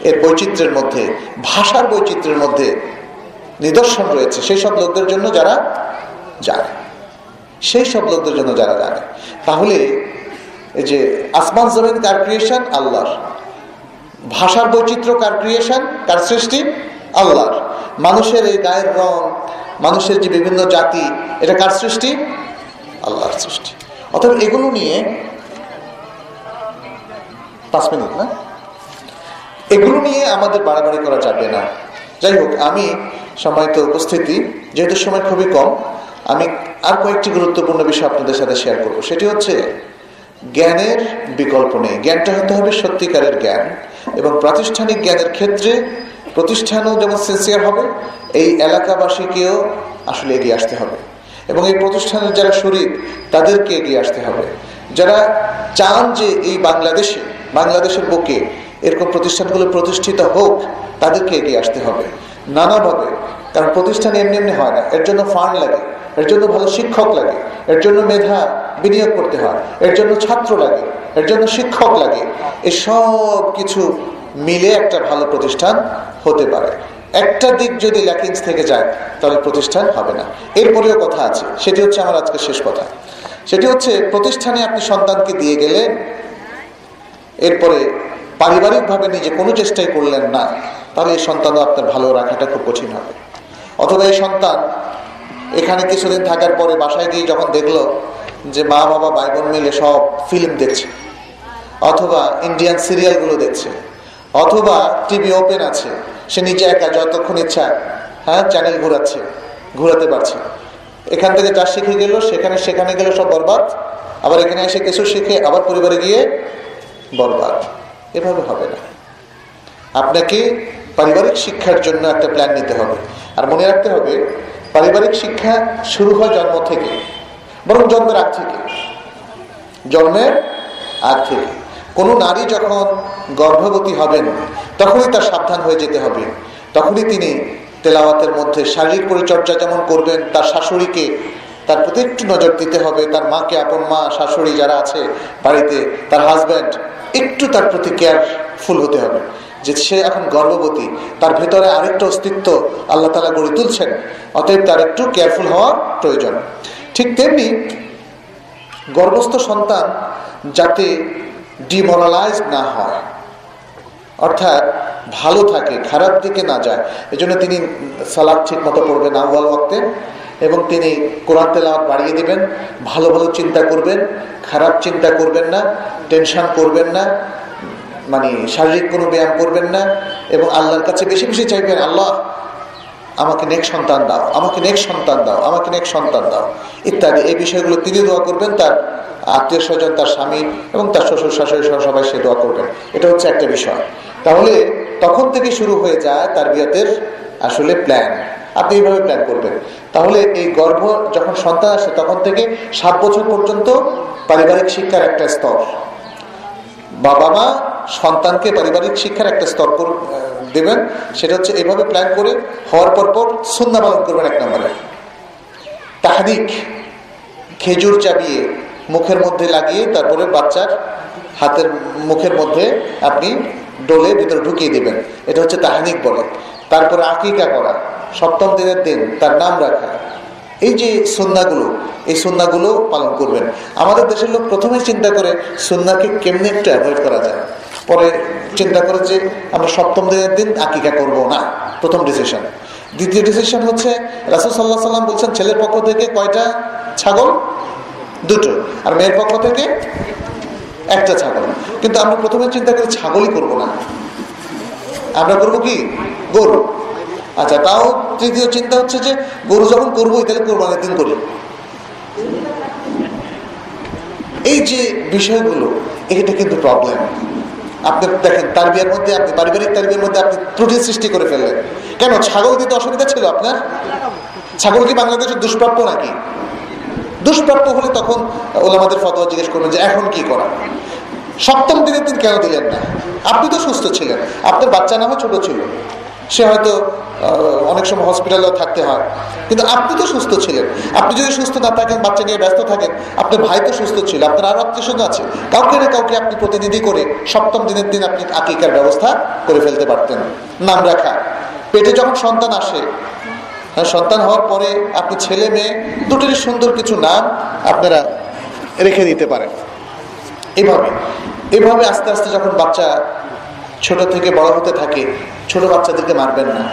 এর বৈচিত্র্যের মধ্যে, ভাষার বৈচিত্র্যের মধ্যে নিদর্শন রয়েছে। সেই সব লোকদের জন্য যারা জানে, সেই সব লোকদের জন্য যারা জানে। তাহলে এই যে আসমান, জমিন কার ক্রিয়েশন আল্লাহর। ভাষার বৈচিত্র্য কার ক্রিয়েশন কার সৃষ্টি? আল্লাহর। মানুষের এই গায়ের রং, মানুষের যে বিভিন্ন জাতি, এটা কার সৃষ্টি? আল্লাহর সৃষ্টি। অতএব এগুলো নিয়ে পাঁচ মিনিট, না? এগুলো নিয়ে আমাদের বাড়াবাড়ি করা যাবে না। যাই হোক, আমি সম্মানিত উপস্থিতি, যেহেতু সময় খুবই কম, আমি আর কয়েকটি গুরুত্বপূর্ণ বিষয় আপনাদের সাথে শেয়ার করব। সেটি হচ্ছে, জ্ঞানের বিকল্প নেই। জ্ঞানটা হতে হবে সত্যিকারের জ্ঞান এবং প্রাতিষ্ঠানিক জ্ঞানের ক্ষেত্রে প্রতিষ্ঠানও যেমন সিনসিয়ার হবে, এই এলাকাবাসীকেও আসলে এগিয়ে আসতে হবে। এবং এই প্রতিষ্ঠানের যারা শরীর তাদেরকে এগিয়ে আসতে হবে। যারা চান যে এই বাংলাদেশে, বাংলাদেশের বুকে এরকম প্রতিষ্ঠানগুলো প্রতিষ্ঠিত হোক, তাদেরকে এগিয়ে আসতে হবে। নানাভাবে, কারণ প্রতিষ্ঠান এমনি এমনি হয় না। এর জন্য ফান্ড লাগে, এর জন্য ভালো শিক্ষক লাগে, এর জন্য মেধা বিনিয়োগ করতে হয়, এর জন্য ছাত্র লাগে, এর জন্য শিক্ষক লাগে, এসব কিছু মিলে একটা ভালো প্রতিষ্ঠান হতে পারে। একটা দিক যদি ল্যাকিংস থেকে যায়, তাহলে প্রতিষ্ঠান হবে না। এরপরেও কথা আছে, সেটি হচ্ছে আমার আজকে শেষ কথা। সেটি হচ্ছে, প্রতিষ্ঠানে আপনি সন্তানকে দিয়ে গেলেন এরপরে পারিবারিকভাবে নিজে কোনো চেষ্টাই করলেন না, তাহলে এই সন্তানও আপনার ভালো রাখাটা খুব কঠিন হবে। অথবা এই সন্তান এখানে কিছুদিন থাকার পরে বাসায় গিয়ে যখন দেখল যে মা বাবা ভাই বোন মিলে সব ফিল্ম দেখছে, অথবা ইন্ডিয়ান সিরিয়ালগুলো দেখছে অথবা টিভি ওপেন আছে। সে নিজে একা যতক্ষণ ইচ্ছা হ্যাঁ চ্যানেল ঘোরাচ্ছে, ঘোরাতে পারছে এখান থেকে যা শিখে গেল, সেখানে সেখানে গেলে সব বরবাদ। আবার এখানে এসে কিছু শিখে আবার পরিবারে গিয়ে বরবাদ। এভাবে হবে না। আপনাকে পারিবারিক শিক্ষার জন্য একটা প্ল্যান নিতে হবে। আর মনে রাখতে হবে, পারিবারিক শিক্ষা শুরু হয় জন্ম থেকে, বরং জন্মের আগ থেকে। জন্মের আগ থেকে। কোনো নারী যখন গর্ভবতী হবেন, তখনই তার সাবধান হয়ে যেতে হবে। তখনই তিনি তেলাওয়াতের মধ্যে শারীরিক পরিচর্যা যেমন করবেন, তার শাশুড়িকে তার প্রতি একটু নজর দিতে হবে, তার মাকে, আপন মা, শাশুড়ি যারা আছে বাড়িতে, তার হাজব্যান্ড একটু তার প্রতি কেয়ারফুল হতে হবে। যে সে এখন গর্ভবতী, তার ভেতরে আরেকটা অস্তিত্ব আল্লাহ তালা গড়ে তুলছেন, অতএব তার একটু কেয়ারফুল হওয়া প্রয়োজন। ঠিক তেমনি গর্ভস্থ সন্তান যাতে ডিমোরালাইজ না হয়। অর্থাৎ ভালো থাকে, খারাপ দিকে না যায়। এজন্য তিনি সালাদ ঠিক মতো পড়বেন আহ্বাল ওয়াক্তে এবং তিনি কোরআন তেলাওয়াত বাড়িয়ে দিবেন, ভালো ভালো চিন্তা করবেন, খারাপ চিন্তা করবেন না, টেনশন করবেন না মানে শারীরিক কোনো ব্যায়াম করবেন না এবং আল্লাহর কাছে বেশি বেশি চাইবেন, আল্লাহ, আমাকে নেক সন্তান দাও, আমাকে নেক সন্তান দাও, আমাকে নেক সন্তান দাও। ইত্যাদি। এই বিষয়গুলো তিনি দোয়া করবেন তার আত্মীয় স্বজন তার স্বামী এবং তার শ্বশুর, শাশুড়ি সহ সবাই সে দোয়া করবেন। এটা হচ্ছে একটা বিষয়। তাহলে তখন থেকে শুরু হয়ে যায় তার বিয়াতের আসলে প্ল্যান আপনি এইভাবে প্ল্যান করবেন। তাহলে এই গর্ভ যখন সন্তান আসে, তখন থেকে সাত বছর পর্যন্ত পারিবারিক শিক্ষার একটা স্তর। বাবা মা সন্তানকে পারিবারিক শিক্ষার একটা স্তর দেবেন। সেটা হচ্ছে এইভাবে প্ল্যান করে হওয়ার পর পর সন্ধ্যা পালন করবেন এক নম্বরে। তাহাদিক খেজুর চাবিয়ে মুখের মধ্যে লাগিয়ে তারপরে বাচ্চার হাতের মুখের মধ্যে আপনি ডোলে ভিতরে ঢুকিয়ে দিবেন। এটা হচ্ছে তাহানিক বলে। তারপরে আকিকা করা। সপ্তম দিনের দিন তার নাম রাখা। এই যে সন্ধ্যাগুলো এই সন্ধ্যাগুলো পালন করবেন। আমাদের দেশের লোক প্রথমে চিন্তা করে সন্ধ্যাকে কেমনি একটু অ্যাভয়েড করা যায়। পরে চিন্তা করে যে আমরা সপ্তম দিনের দিন আকিকা করব না। প্রথম ডিসিশন দ্বিতীয় ডিসিশন হচ্ছে রাসুল সাল্লাহ সাল্লাম বলছেন, ছেলের পক্ষ থেকে কয়টা ছাগল? দুটো। আর মেয়ের পক্ষ থেকে একটা ছাগল। কিন্তু আমরা প্রথমে চিন্তা করি ছাগলই করব না। আমরা করব কি? গরু। আচ্ছা তাও তৃতীয় চিন্তা হচ্ছে যে গরু যখন করব তাহলে কোরবানের দিন করি। এই যে বিষয়গুলো, এটা কিন্তু প্রবলেম আপনি দেখেন তার বিয়ের মধ্যে আপনি, পারিবারিক তার বিয়ের মধ্যে আপনি ত্রুটি সৃষ্টি করে ফেললেন। কেন? ছাগল দিতে অসুবিধা ছিল আপনার? ছাগল কি বাংলাদেশের দুষ্প্রাপ্য নাকি? দুষ্প্রাপ্য হলে তখন ওলামাদের ফতোয়া জিজ্ঞেস করবেন যে এখন কি করা? সপ্তম দিনের দিন কেন দিলেন না? আপনি তো সুস্থ ছিলেন। আপনার বাচ্চা না হয় ছোট ছিল। সে হয়তো অনেক সময় হসপিটালেও থাকতে হয়। কিন্তু আপনি তো সুস্থ ছিলেন। আপনি যদি সুস্থ না থাকেন, বাচ্চা নিয়ে ব্যস্ত থাকেন, আপনার ভাই তো সুস্থ ছিল, আপনার আরও আত্মীয় স্বজন আছে। কাউকে না কাউকে আপনি প্রতিনিধি করে সপ্তম দিনের দিন আপনি আকিকার ব্যবস্থা করে ফেলতে পারতেন। নাম রাখা। পেটে যখন সন্তান আসে হ্যাঁ সন্তান হওয়ার পরে আপনি ছেলে মেয়ে, দুটোরই সুন্দর কিছু নাম আপনারা রেখে দিতে পারেন। এভাবে এভাবে আস্তে আস্তে যখন বাচ্চা ছোট থেকে বড় হতে থাকে, ছোট বাচ্চাদেরকে মারবেন না।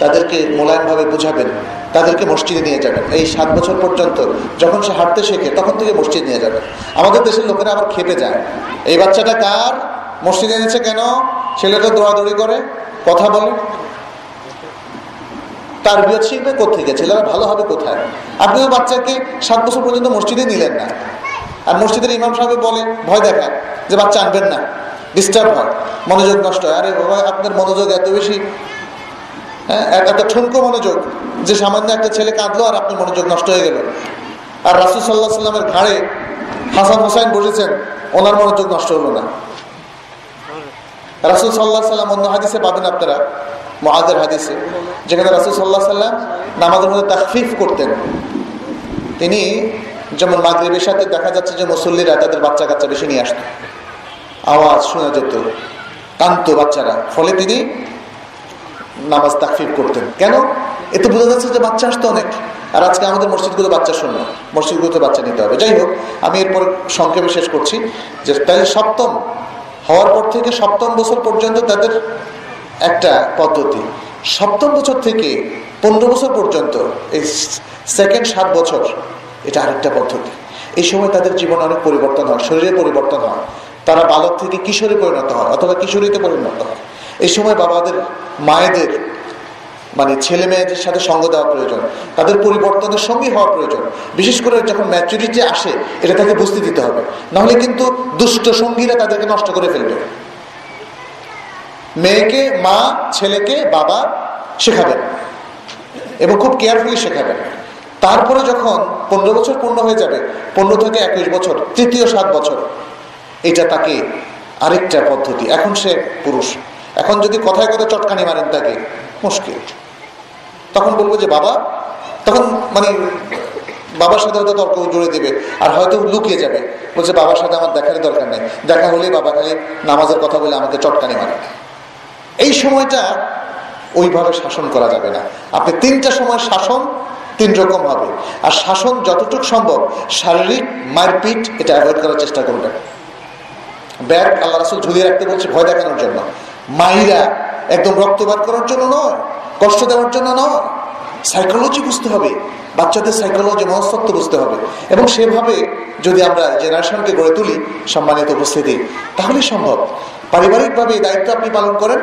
তাদেরকে মোলায়েমভাবে বুঝাবেন, তাদেরকে মসজিদে নিয়ে যাবেন। এই সাত বছর পর্যন্ত যখন সে হাঁটতে শেখে, তখন থেকে মসজিদ নিয়ে যাবেন আমাদের দেশের লোকেরা আবার খেপে যায়। এই বাচ্চাটা কার? মসজিদে এনেছে কেন? ছেলেটা দৌড়াদৌড়ি করে, কথা বলে। তার বিয়োগ শিখবে কোথেকে ছেলেরা ভালো হবে কোথায়? আপনিও বাচ্চাকে সাত বছর পর্যন্ত মসজিদে নিলেন না। আর মসজিদের ইমাম সাহেব বলে, ভয় দেখায় যে বাচ্চা আনবেন না। ডিস্টার্ব হয়। মনোযোগ নষ্ট হয়। আরে বাবা, আপনার মনোযোগ এত বেশি। হ্যাঁ এত ঠুনকো মনোযোগ যে সামান্য একটা ছেলে কাঁদলো আর আপনার মনোযোগ নষ্ট হয়ে গেল। আর রাসুল সাল্লাহ সাল্লামের ঘাড়ে হাসান হোসাইন বসেছেন, ওনার মনোযোগ নষ্ট হলো না। রাসুল সাল্লাহ সাল্লাম অন্য হাদিসে পাবেন আপনারা। মহাদের হাদিসে, যেখানে রাসুল সাল্লাহ সাল্লাম নামাজের মধ্যে তাকফিফ করতেন। তিনি যেমন মাগরীবের সাথে দেখা যাচ্ছে যে মুসল্লিরা তাদের বাচ্চা কাচ্চা বেশি নিয়ে আসতো। আওয়াজ শোনা যেত, কান্ত বাচ্চারা। ফলে তিনি নামাজ তাকফিফ করতেন। কেন? এতে বোঝা যাচ্ছে যে বাচ্চা আসতো অনেক। আর আজকে আমাদের মসজিদগুলো বাচ্চা শূন্য মসজিদগুলোতে বাচ্চা নিতে হবে। যাই হোক, আমি এরপর সংক্ষেপে শেষ করছি যে তাহলে সপ্তম, হওয়ার পর থেকে সপ্তম বছর পর্যন্ত তাদের একটা পদ্ধতি। সপ্তম বছর থেকে পনেরো বছর পর্যন্ত, এই সেকেন্ড সাত বছর, এটা আরেকটা পদ্ধতি। এই সময় তাদের জীবনে অনেক পরিবর্তন হয়, শরীরে পরিবর্তন হয়। তারা বালক থেকে কিশোরে পরিণত হয়, অথবা কিশোরীতে পরিণত হয়। এই সময় বাবাদের, মায়েদের মানে ছেলে মেয়েদের সাথে সঙ্গ দেওয়া প্রয়োজন, তাদের পরিবর্তনের সঙ্গী হওয়া প্রয়োজন। বিশেষ করে যখন ম্যাচুরিটি আসে, এটা তাকে বুঝতে দিতে হবে। নাহলে কিন্তু দুষ্ট সঙ্গীরা তাদেরকে নষ্ট করে ফেলবে। মেয়েকে, মা, ছেলেকে, বাবা শেখাবেন এবং খুব কেয়ারফুলি শেখাবেন। তারপরে যখন পনেরো বছর পূর্ণ হয়ে যাবে, পনেরো থেকে একুশ বছর, তৃতীয় সাত বছর, এটা তাকে আরেকটা পদ্ধতি। এখন সে পুরুষ। এখন যদি কথায় কথায় চটকানি মারেন তাকে, মুশকিল। তখন বলব যে, বাবা। তখন মানে বাবার সাথে হয়তো তর্ক জুড়ে দেবে, আর হয়তো লুকিয়ে যাবে। বলছে, বাবার সাথে আমার দেখারই দরকার নেই। দেখা হলেই বাবা খালি নামাজের কথা বলে আমাকে চটকানি মারে। এই সময়টা ওইভাবে শাসন করা যাবে না। আপনি তিনটা সময় শাসন, তিন রকম হবে। আর শাসন যতটুকু সম্ভব, শারীরিক মারপিট এটা অ্যাভয়েড করার চেষ্টা করবেন। ব্যাগ আল্লাহ রাসুল ঝুলিয়ে রাখতে বলছে, ভয় দেখানোর জন্য। মাইরা একদম রক্তপাত করার জন্য নয়, কষ্ট দেওয়ার জন্য নয় সাইকোলজি বুঝতে হবে। বাচ্চাদের সাইকোলজি মনস্তত্ব বুঝতে হবে। এবং সেভাবে যদি আমরা জেনারেশনকে গড়ে তুলি সম্মানিত উপস্থিতি, তাহলেই সম্ভব। পারিবারিকভাবে এই দায়িত্ব আপনি পালন করেন।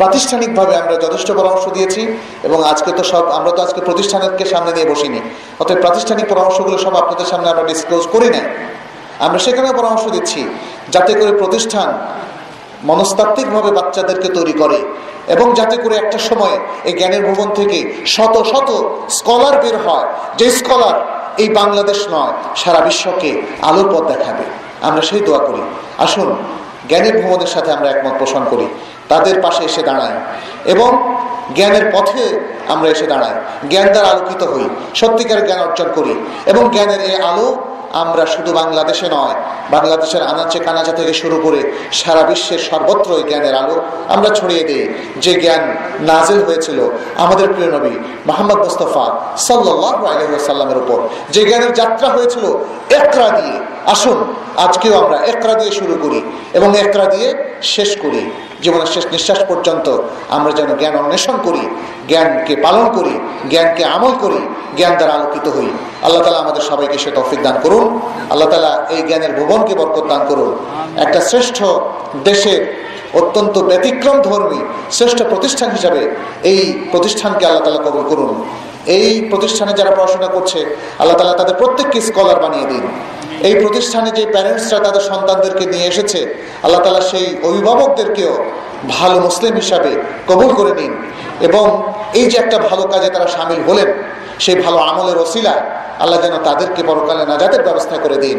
প্রাতিষ্ঠানিকভাবে আমরা যথেষ্ট পরামর্শ দিয়েছি এবং আজকে তো সব আমরা তো আজকে প্রতিষ্ঠানকে সামনে নিয়ে বসিনি। অতএব প্রাতিষ্ঠানিক পরামর্শগুলো সব আপনাদের সামনে আমরা ডিসক্লোজ করি নাই। আমরা সেখানেও পরামর্শ দিচ্ছি, যাতে করে প্রতিষ্ঠান মনস্তাত্ত্বিকভাবে বাচ্চাদেরকে তৈরি করে। এবং যাতে করে একটা সময় এই জ্ঞানের ভবন থেকে শত শত স্কলার বের হয়। যে স্কলার এই বাংলাদেশ নয়, সারা বিশ্বকে আলোর পথ দেখাবে। আমরা সেই দোয়া করি। আসুন, জ্ঞানের ভ্রমণের সাথে আমরা একমত পোষণ করি। তাদের পাশে এসে দাঁড়াই এবং জ্ঞানের পথে আমরা এসে দাঁড়াই। জ্ঞান দ্বারা আলোকিত হই। সত্যিকার জ্ঞান অর্জন করি। এবং জ্ঞানের এই আলো আমরা শুধু বাংলাদেশে নয়, বাংলাদেশের আনাচে কানাচা থেকে শুরু করে সারা বিশ্বের সর্বত্র সর্বত্রই জ্ঞানের আলো আমরা ছড়িয়ে দিই। যে জ্ঞান নাজেল হয়েছিল আমাদের প্রিয় নবী মোহাম্মদ মুস্তফা সাল্লাহ সাল্লামের উপর। যে জ্ঞানের যাত্রা হয়েছিল একরা দিয়ে আসুন আজকেও আমরা একরা দিয়ে শুরু করি এবং একরা দিয়ে শেষ করি। জীবনের শেষ নিঃশ্বাস পর্যন্ত আমরা যেন জ্ঞান অন্বেষণ করি জ্ঞানকে পালন করি জ্ঞানকে আমল করি জ্ঞান দ্বারা আলোকিত হই। আল্লাহ তালা আমাদের সবাইকে সে তৌফিক দান করুন। আল্লাহ তালা এই জ্ঞানের ভুবনকে বরকত দান করুন। একটা শ্রেষ্ঠ দেশের অত্যন্ত ব্যতিক্রম ধর্মী শ্রেষ্ঠ প্রতিষ্ঠান হিসাবে এই প্রতিষ্ঠানকে আল্লাহ তালা কবল করুন। এই প্রতিষ্ঠানে যারা পড়াশোনা করছে, আল্লাহ তালা তাদের প্রত্যেককে স্কলার বানিয়ে দিন। এই প্রতিষ্ঠানে যে প্যারেন্টসরা তাদের সন্তানদেরকে নিয়ে এসেছে, আল্লাহ তালা সেই অভিভাবকদেরকেও ভালো মুসলিম হিসাবে কবুল করে নিন। এবং এই যে একটা ভালো কাজে তারা সামিল হলেন, সেই ভালো আমলের ওসিলায় আল্লাহ যেন তাদেরকে পরকালে নাজাতের ব্যবস্থা করে দিন।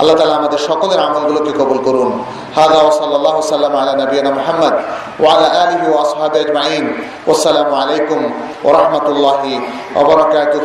আল্লাহ তালা আমাদের সকলের আমলগুলোকে কবুল করুন। হাদা ওসাল্লাহ সাল্লাম আলা নবীনা মোহাম্মদ ওয়ালা আলহি ওয়াসহাব আজমাইন। ওসালামু আলাইকুম ওরহমতুল্লাহি ওবরাকাতুহ